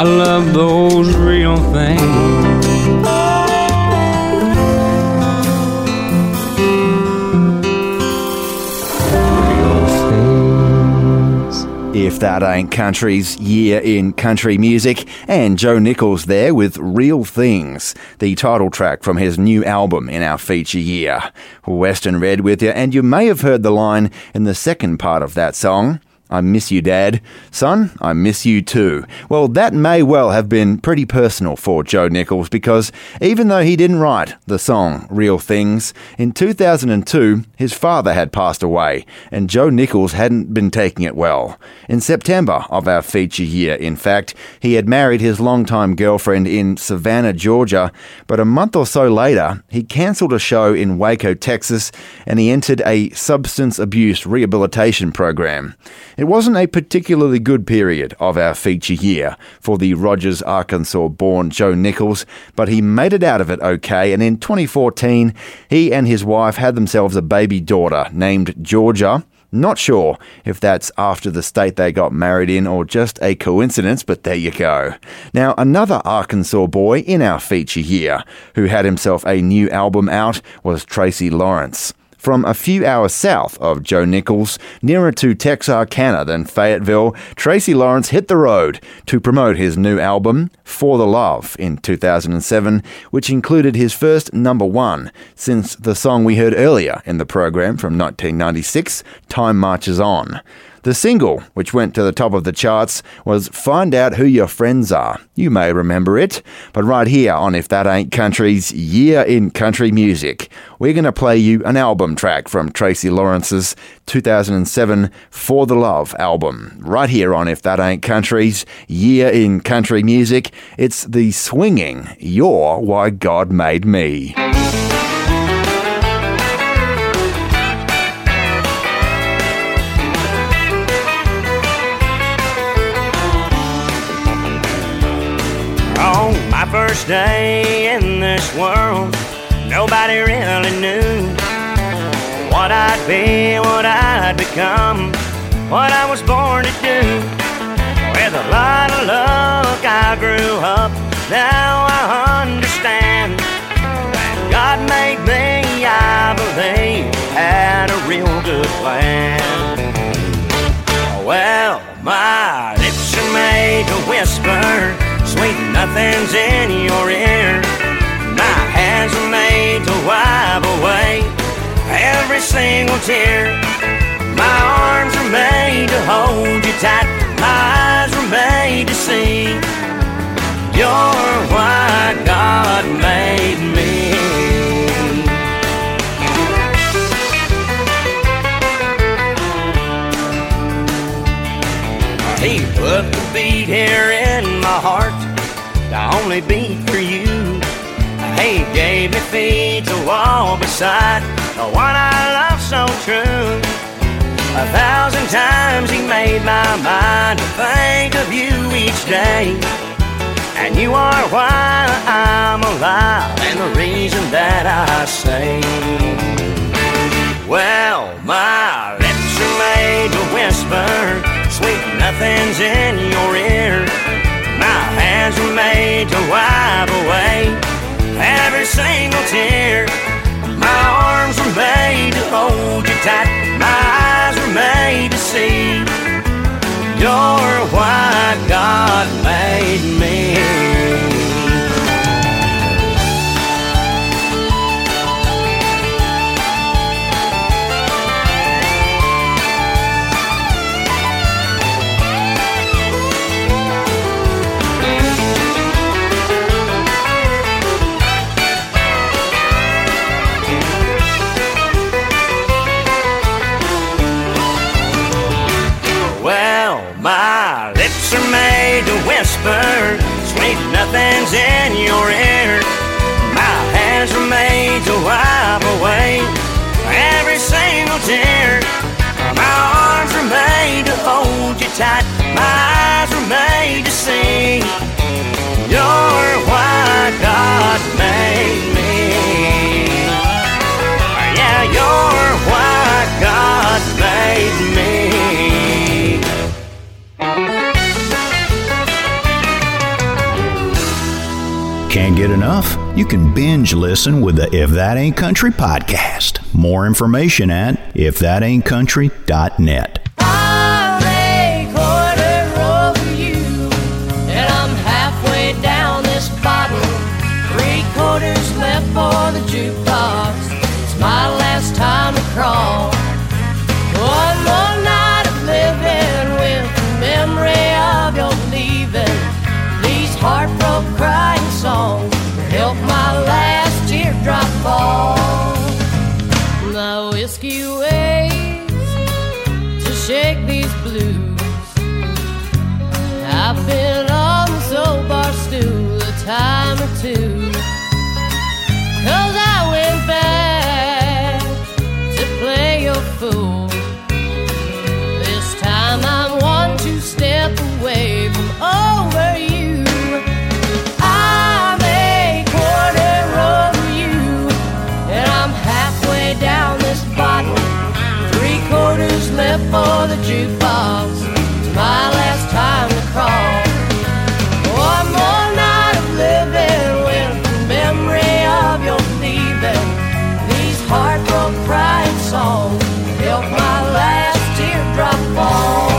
I love those real things. If That Ain't Country's year in country music, and Joe Nichols there with Real Things, the title track from his new album in our feature year. Western Red with you, and you may have heard the line in the second part of that song. I miss you, Dad. Son, I miss you too. Well, that may well have been pretty personal for Joe Nichols because even though he didn't write the song Real Things, in 2002 his father had passed away and Joe Nichols hadn't been taking it well. In September of our feature year, in fact, he had married his longtime girlfriend in Savannah, Georgia, but a month or so later he cancelled a show in Waco, Texas, and he entered a substance abuse rehabilitation program. It wasn't a particularly good period of our feature year for the Rogers, Arkansas born Joe Nichols, but he made it out of it okay, and in 2014, he and his wife had themselves a baby daughter named Georgia. Not sure if that's after the state they got married in or just a coincidence, but there you go. Now, another Arkansas boy in our feature here who had himself a new album out was Tracy Lawrence. From a few hours south of Joe Nichols, nearer to Texarkana than Fayetteville, Tracy Lawrence hit the road to promote his new album, For the Love, in 2007, which included his first number one since the song we heard earlier in the program from 1996, Time Marches On. The single, which went to the top of the charts, was Find Out Who Your Friends Are. You may remember it, but right here on If That Ain't Country's Year in Country Music, we're going to play you an album track from Tracy Lawrence's 2007 For the Love album. Right here on If That Ain't Country's Year in Country Music, it's the swinging You're Why God Made Me. First day in this world, nobody really knew what I'd be, what I'd become, what I was born to do. With a lot of luck, I grew up. Now I understand that God made me I believe, had a real good plan. Well, my lips are made to whisper nothings in your ear. My hands are made to wipe away every single tear. My arms are made to hold you tight. My eyes are made to see. You're why God made me. He put the beat here in my heart, only beat for you. He gave me feet to walk beside the one I love so true. A thousand times he made my mind to think of you each day. And you are why I'm alive and the reason that I sing. Well, my lips are made to whisper sweet nothings in your ear. Hands are made to wipe away every single tear. My arms are made to hold you tight. My eyes are made to see. You're why God made me. Nothings in your ear. My hands are made to wipe away every single tear. My arms are made to hold you tight. My eyes are made to see. You're why God made me. Yeah, you're why God made me. Get enough? You can binge listen with the If That Ain't Country podcast. More information at ifthataintcountry.net. my last time to crawl. One more night of living memory of your leaving. These heartbroken crying songs help my last fall.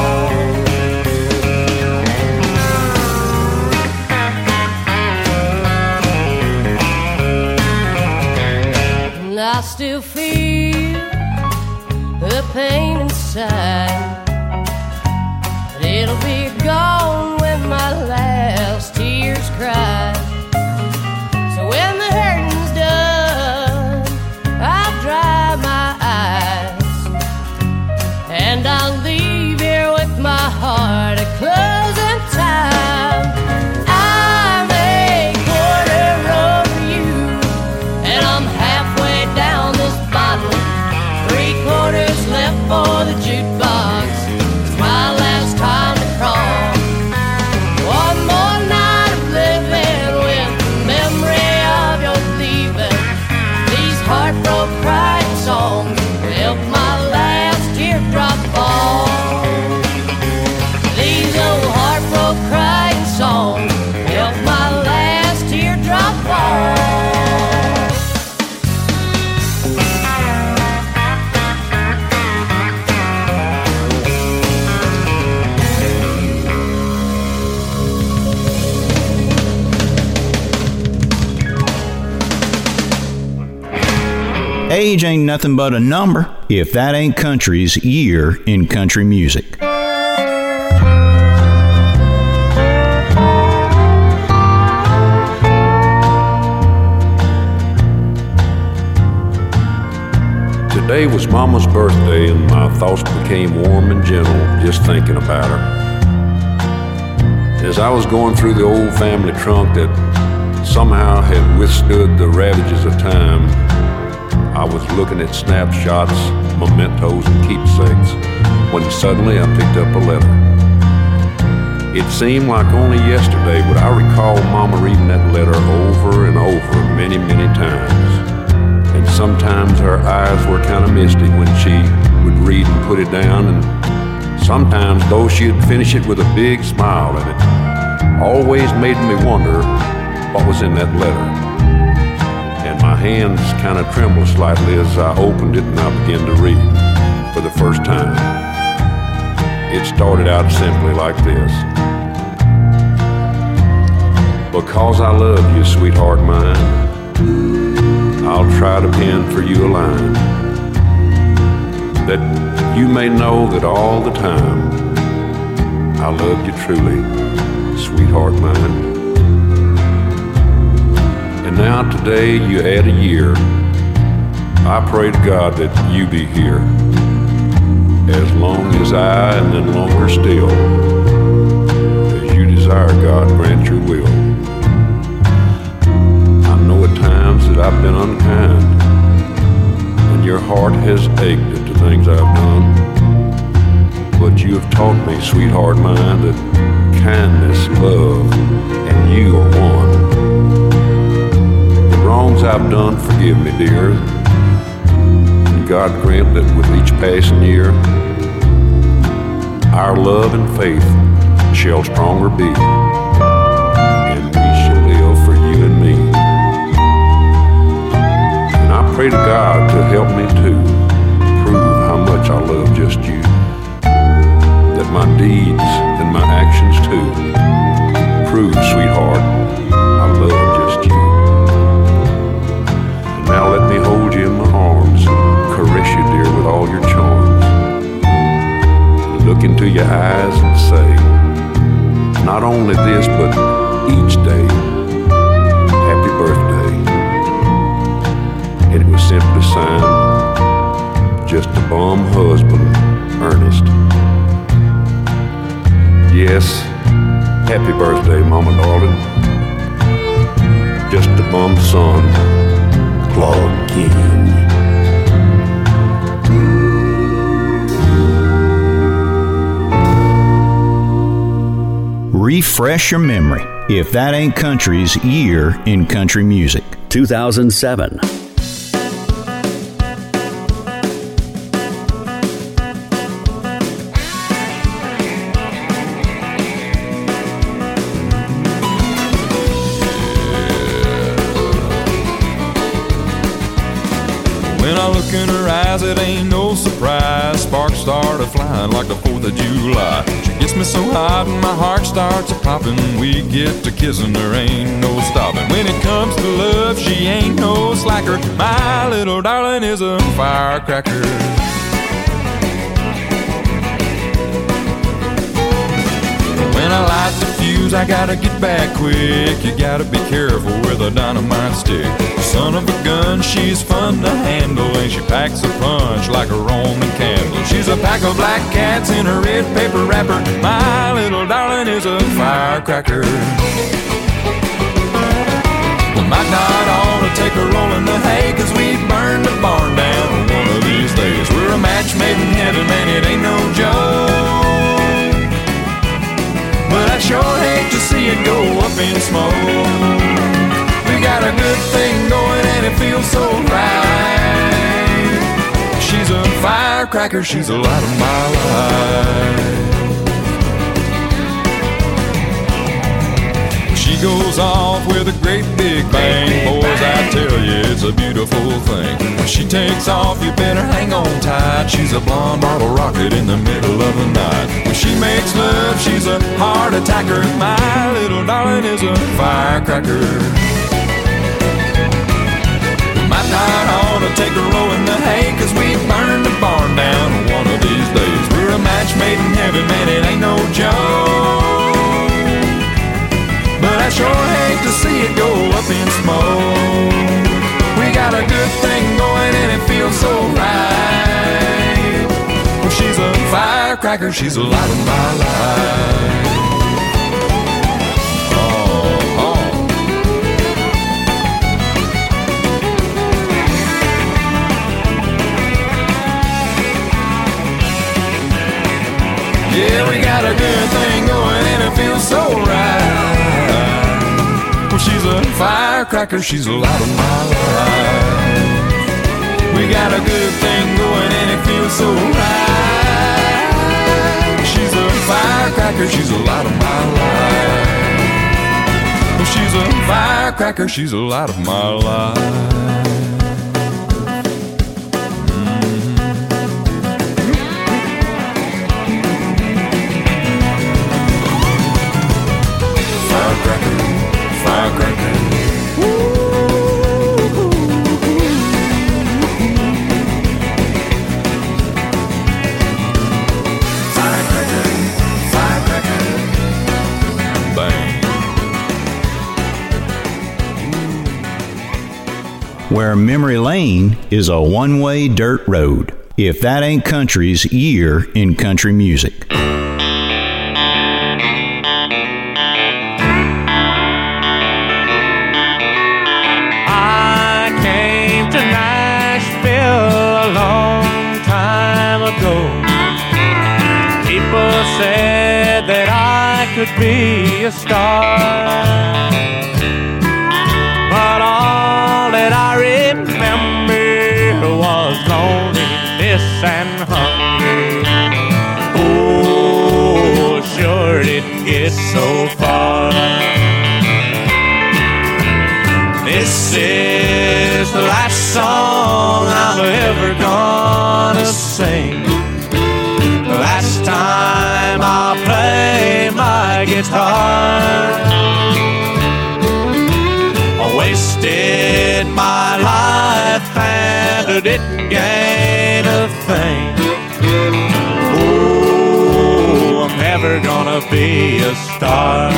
I still feel the pain inside. It'll be gone when my last tears cry. Nothing but a number if that ain't country's year in country music. Today was Mama's birthday, and my thoughts became warm and gentle just thinking about her. As I was going through the old family trunk that somehow had withstood the ravages of time, I was looking at snapshots, mementos, and keepsakes when suddenly I picked up a letter. It seemed like only yesterday would I recall Mama reading that letter over and over many, many times. And sometimes her eyes were kind of misty when she would read and put it down, and sometimes, though, she'd finish it with a big smile, and it always made me wonder what was in that letter. Hands kind of trembled slightly as I opened it and I began to read for the first time. It started out simply like this Because I love you, sweetheart mine. I'll try to pen for you a line that you may know that all the time I love you truly, sweetheart mine. Now today you add a year. I pray to God that you be here as long as I and then longer still. As you desire, God, grant your will. I know at times that I've been unkind, and your heart has ached at the things I've done. But you have taught me, sweetheart mine, that kindness, love, and you are one. Wrongs I've done, forgive me, dear. And God grant that with each passing year, our love and faith shall stronger be. And we shall live for you and me. And I pray to God to help me to prove how much I love just you. That my deeds and my actions too prove, sweetheart, all your charms. Look into your eyes and say, not only this, but each day, happy birthday. And it was simply signed, just a bum husband, Ernest. Yes, happy birthday, Mama darling. Just a bum son, Claude King. Refresh your memory if that ain't country's year in country music. 2007. Popping. We get to kissing, there ain't no stopping. When it comes to love, she ain't no slacker. My little darling is a firecracker. When I light the fuse, I gotta get back quick. You gotta be careful with a dynamite stick. Son of a gun, she's fun to handle, and she packs a punch like a Roman candle. She's a pack of black cats in a red paper wrapper. My little darling is a firecracker. We might not ought to take a roll in the hay, cause we burn the barn down one of these days. We're a match made in heaven, man, it ain't no joke. But I sure hate to see it go up in smoke. We got a good thing and it feels so right. She's a firecracker, she's a light of my life. She goes off with a great big bang. Boys, I tell you, it's a beautiful thing. When she takes off, you better hang on tight. She's a blonde bottle rocket in the middle of the night. When she makes love, she's a heart attacker. My little darling is a firecracker might ought to take a row in the hay, cause we burned the barn down one of these days. We're a match made in heaven, man, it ain't no joke. But I sure hate to see it go up in smoke. We got a good thing going and it feels so right. Well, she's a firecracker, she's a light of my life. Yeah, we got a good thing going and it feels so right. Well, she's a firecracker, she's a light of my life. We got a good thing going and it feels so right. She's a firecracker, she's a light of my life. Well, she's a firecracker, she's a light of my life. Where memory lane is a one way dirt road. If that ain't country's year in country music. Gain a thing. Oh, I'm never gonna be a star.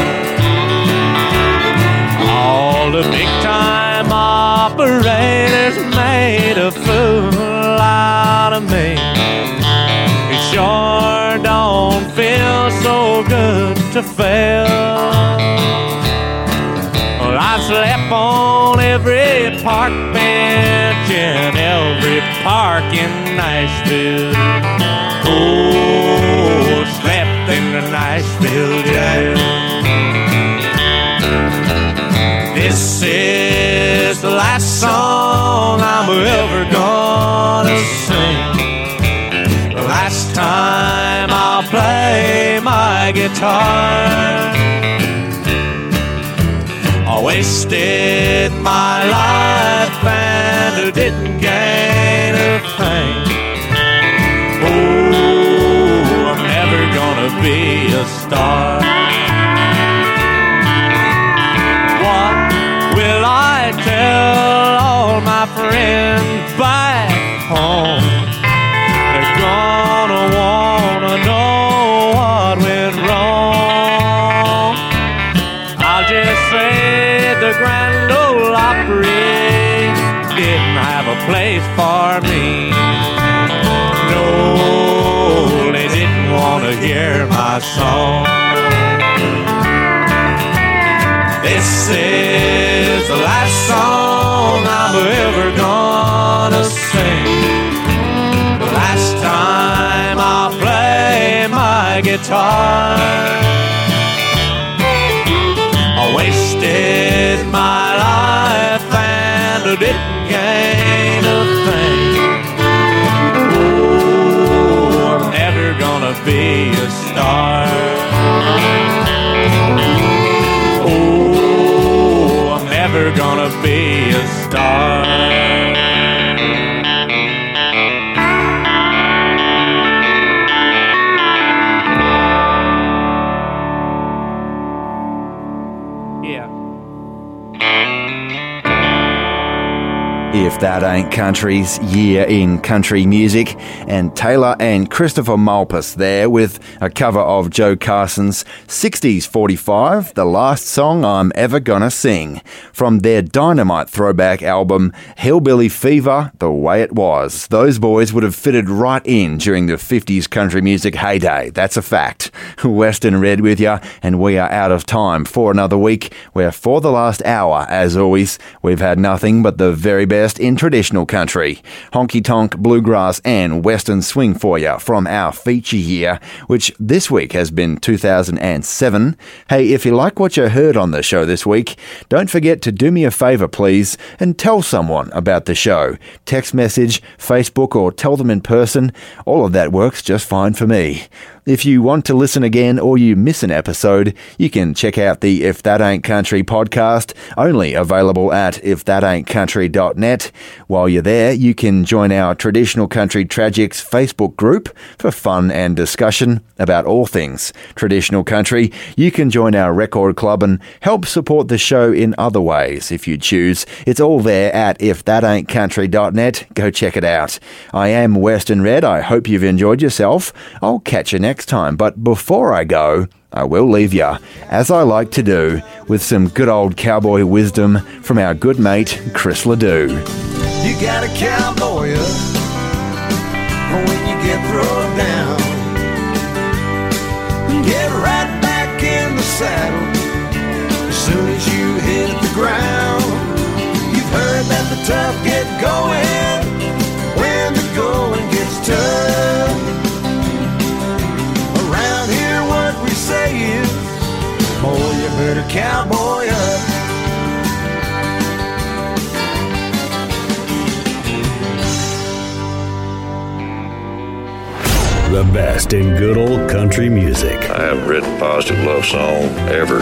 All the big time operators made a fool out of me. It sure don't feel so good to fail. Well, I slept on every park bench in every park in Nashville. Oh, slept in the Nashville jail. This is the last song I'm ever gonna sing. The last time I'll play my guitar. Wasted my life and I didn't gain a thing. Oh, I'm never gonna be a star. Star. That Ain't Country's Year in Country Music, and Taylor and Christopher Malpass there with a cover of Joe Carson's 60s 45, The Last Song I'm Ever Gonna Sing, from their dynamite throwback album Hillbilly Fever, The Way It Was. Those boys would have fitted right in during the 50s country music heyday, that's a fact. *laughs* Western Red with you, and we are out of time for another week, where for the last hour, as always, we've had nothing but the very best in traditional country. Honky tonk, bluegrass, and western swing for you from our feature year, which this week has been 2007. Hey, if you like what you heard on the show this week, don't forget to do me a favour, please, and tell someone about the show. Text message, Facebook, or tell them in person. All of that works just fine for me. If you want to listen again or you miss an episode, you can check out the If That Ain't Country podcast, only available at ifthataintcountry.net. While you're there, you can join our Traditional Country Tragics Facebook group for fun and discussion about all things traditional country. You can join our record club and help support the show in other ways if you choose. It's all there at ifthataintcountry.net. Go check it out. I am Western Red. I hope you've enjoyed yourself. I'll catch you next time. But before I go, I will leave you, as I like to do, with some good old cowboy wisdom from our good mate, Chris Ledoux. You got a cowboy up when you get thrown down. Get right back in the saddle as soon as you hit the ground. You've heard that the tough get cowboy The best in good old country music. I haven't written a positive love song ever.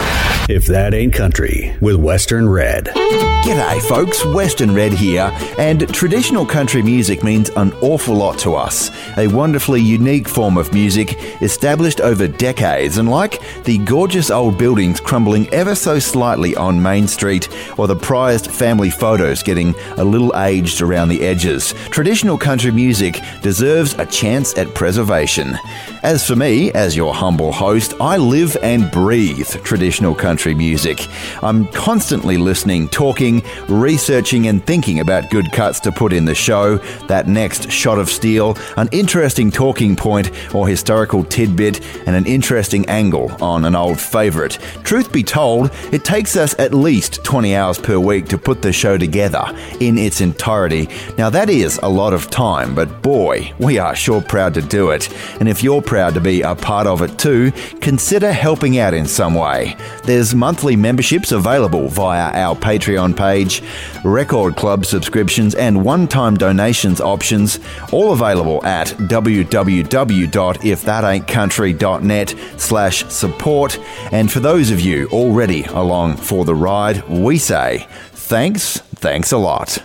If that ain't country, with Western Red. G'day, folks. Western Red here, and traditional country music means an awful lot to us. A wonderfully unique form of music established over decades, and like the gorgeous old buildings crumbling ever so slightly on Main Street, or the prized family photos getting a little aged around the edges, traditional country music deserves a chance at preservation. As for me, as your humble host, I live and breathe traditional country music. I'm constantly listening, talking, researching, and thinking about good cuts to put in the show, that next shot of steel, an interesting talking point or historical tidbit, and an interesting angle on an old favourite. Truth be told, it takes us at least 20 hours per week to put the show together in its entirety. Now, that is a lot of time, but boy, we are sure proud to do it. And if you're proud to be a part of it too, consider helping out in some way. There's monthly memberships available via our Patreon page, record club subscriptions, and one time donations options, all available at www.ifthataintcountry.net slash support. And for those of you already along for the ride, we say thanks, thanks a lot.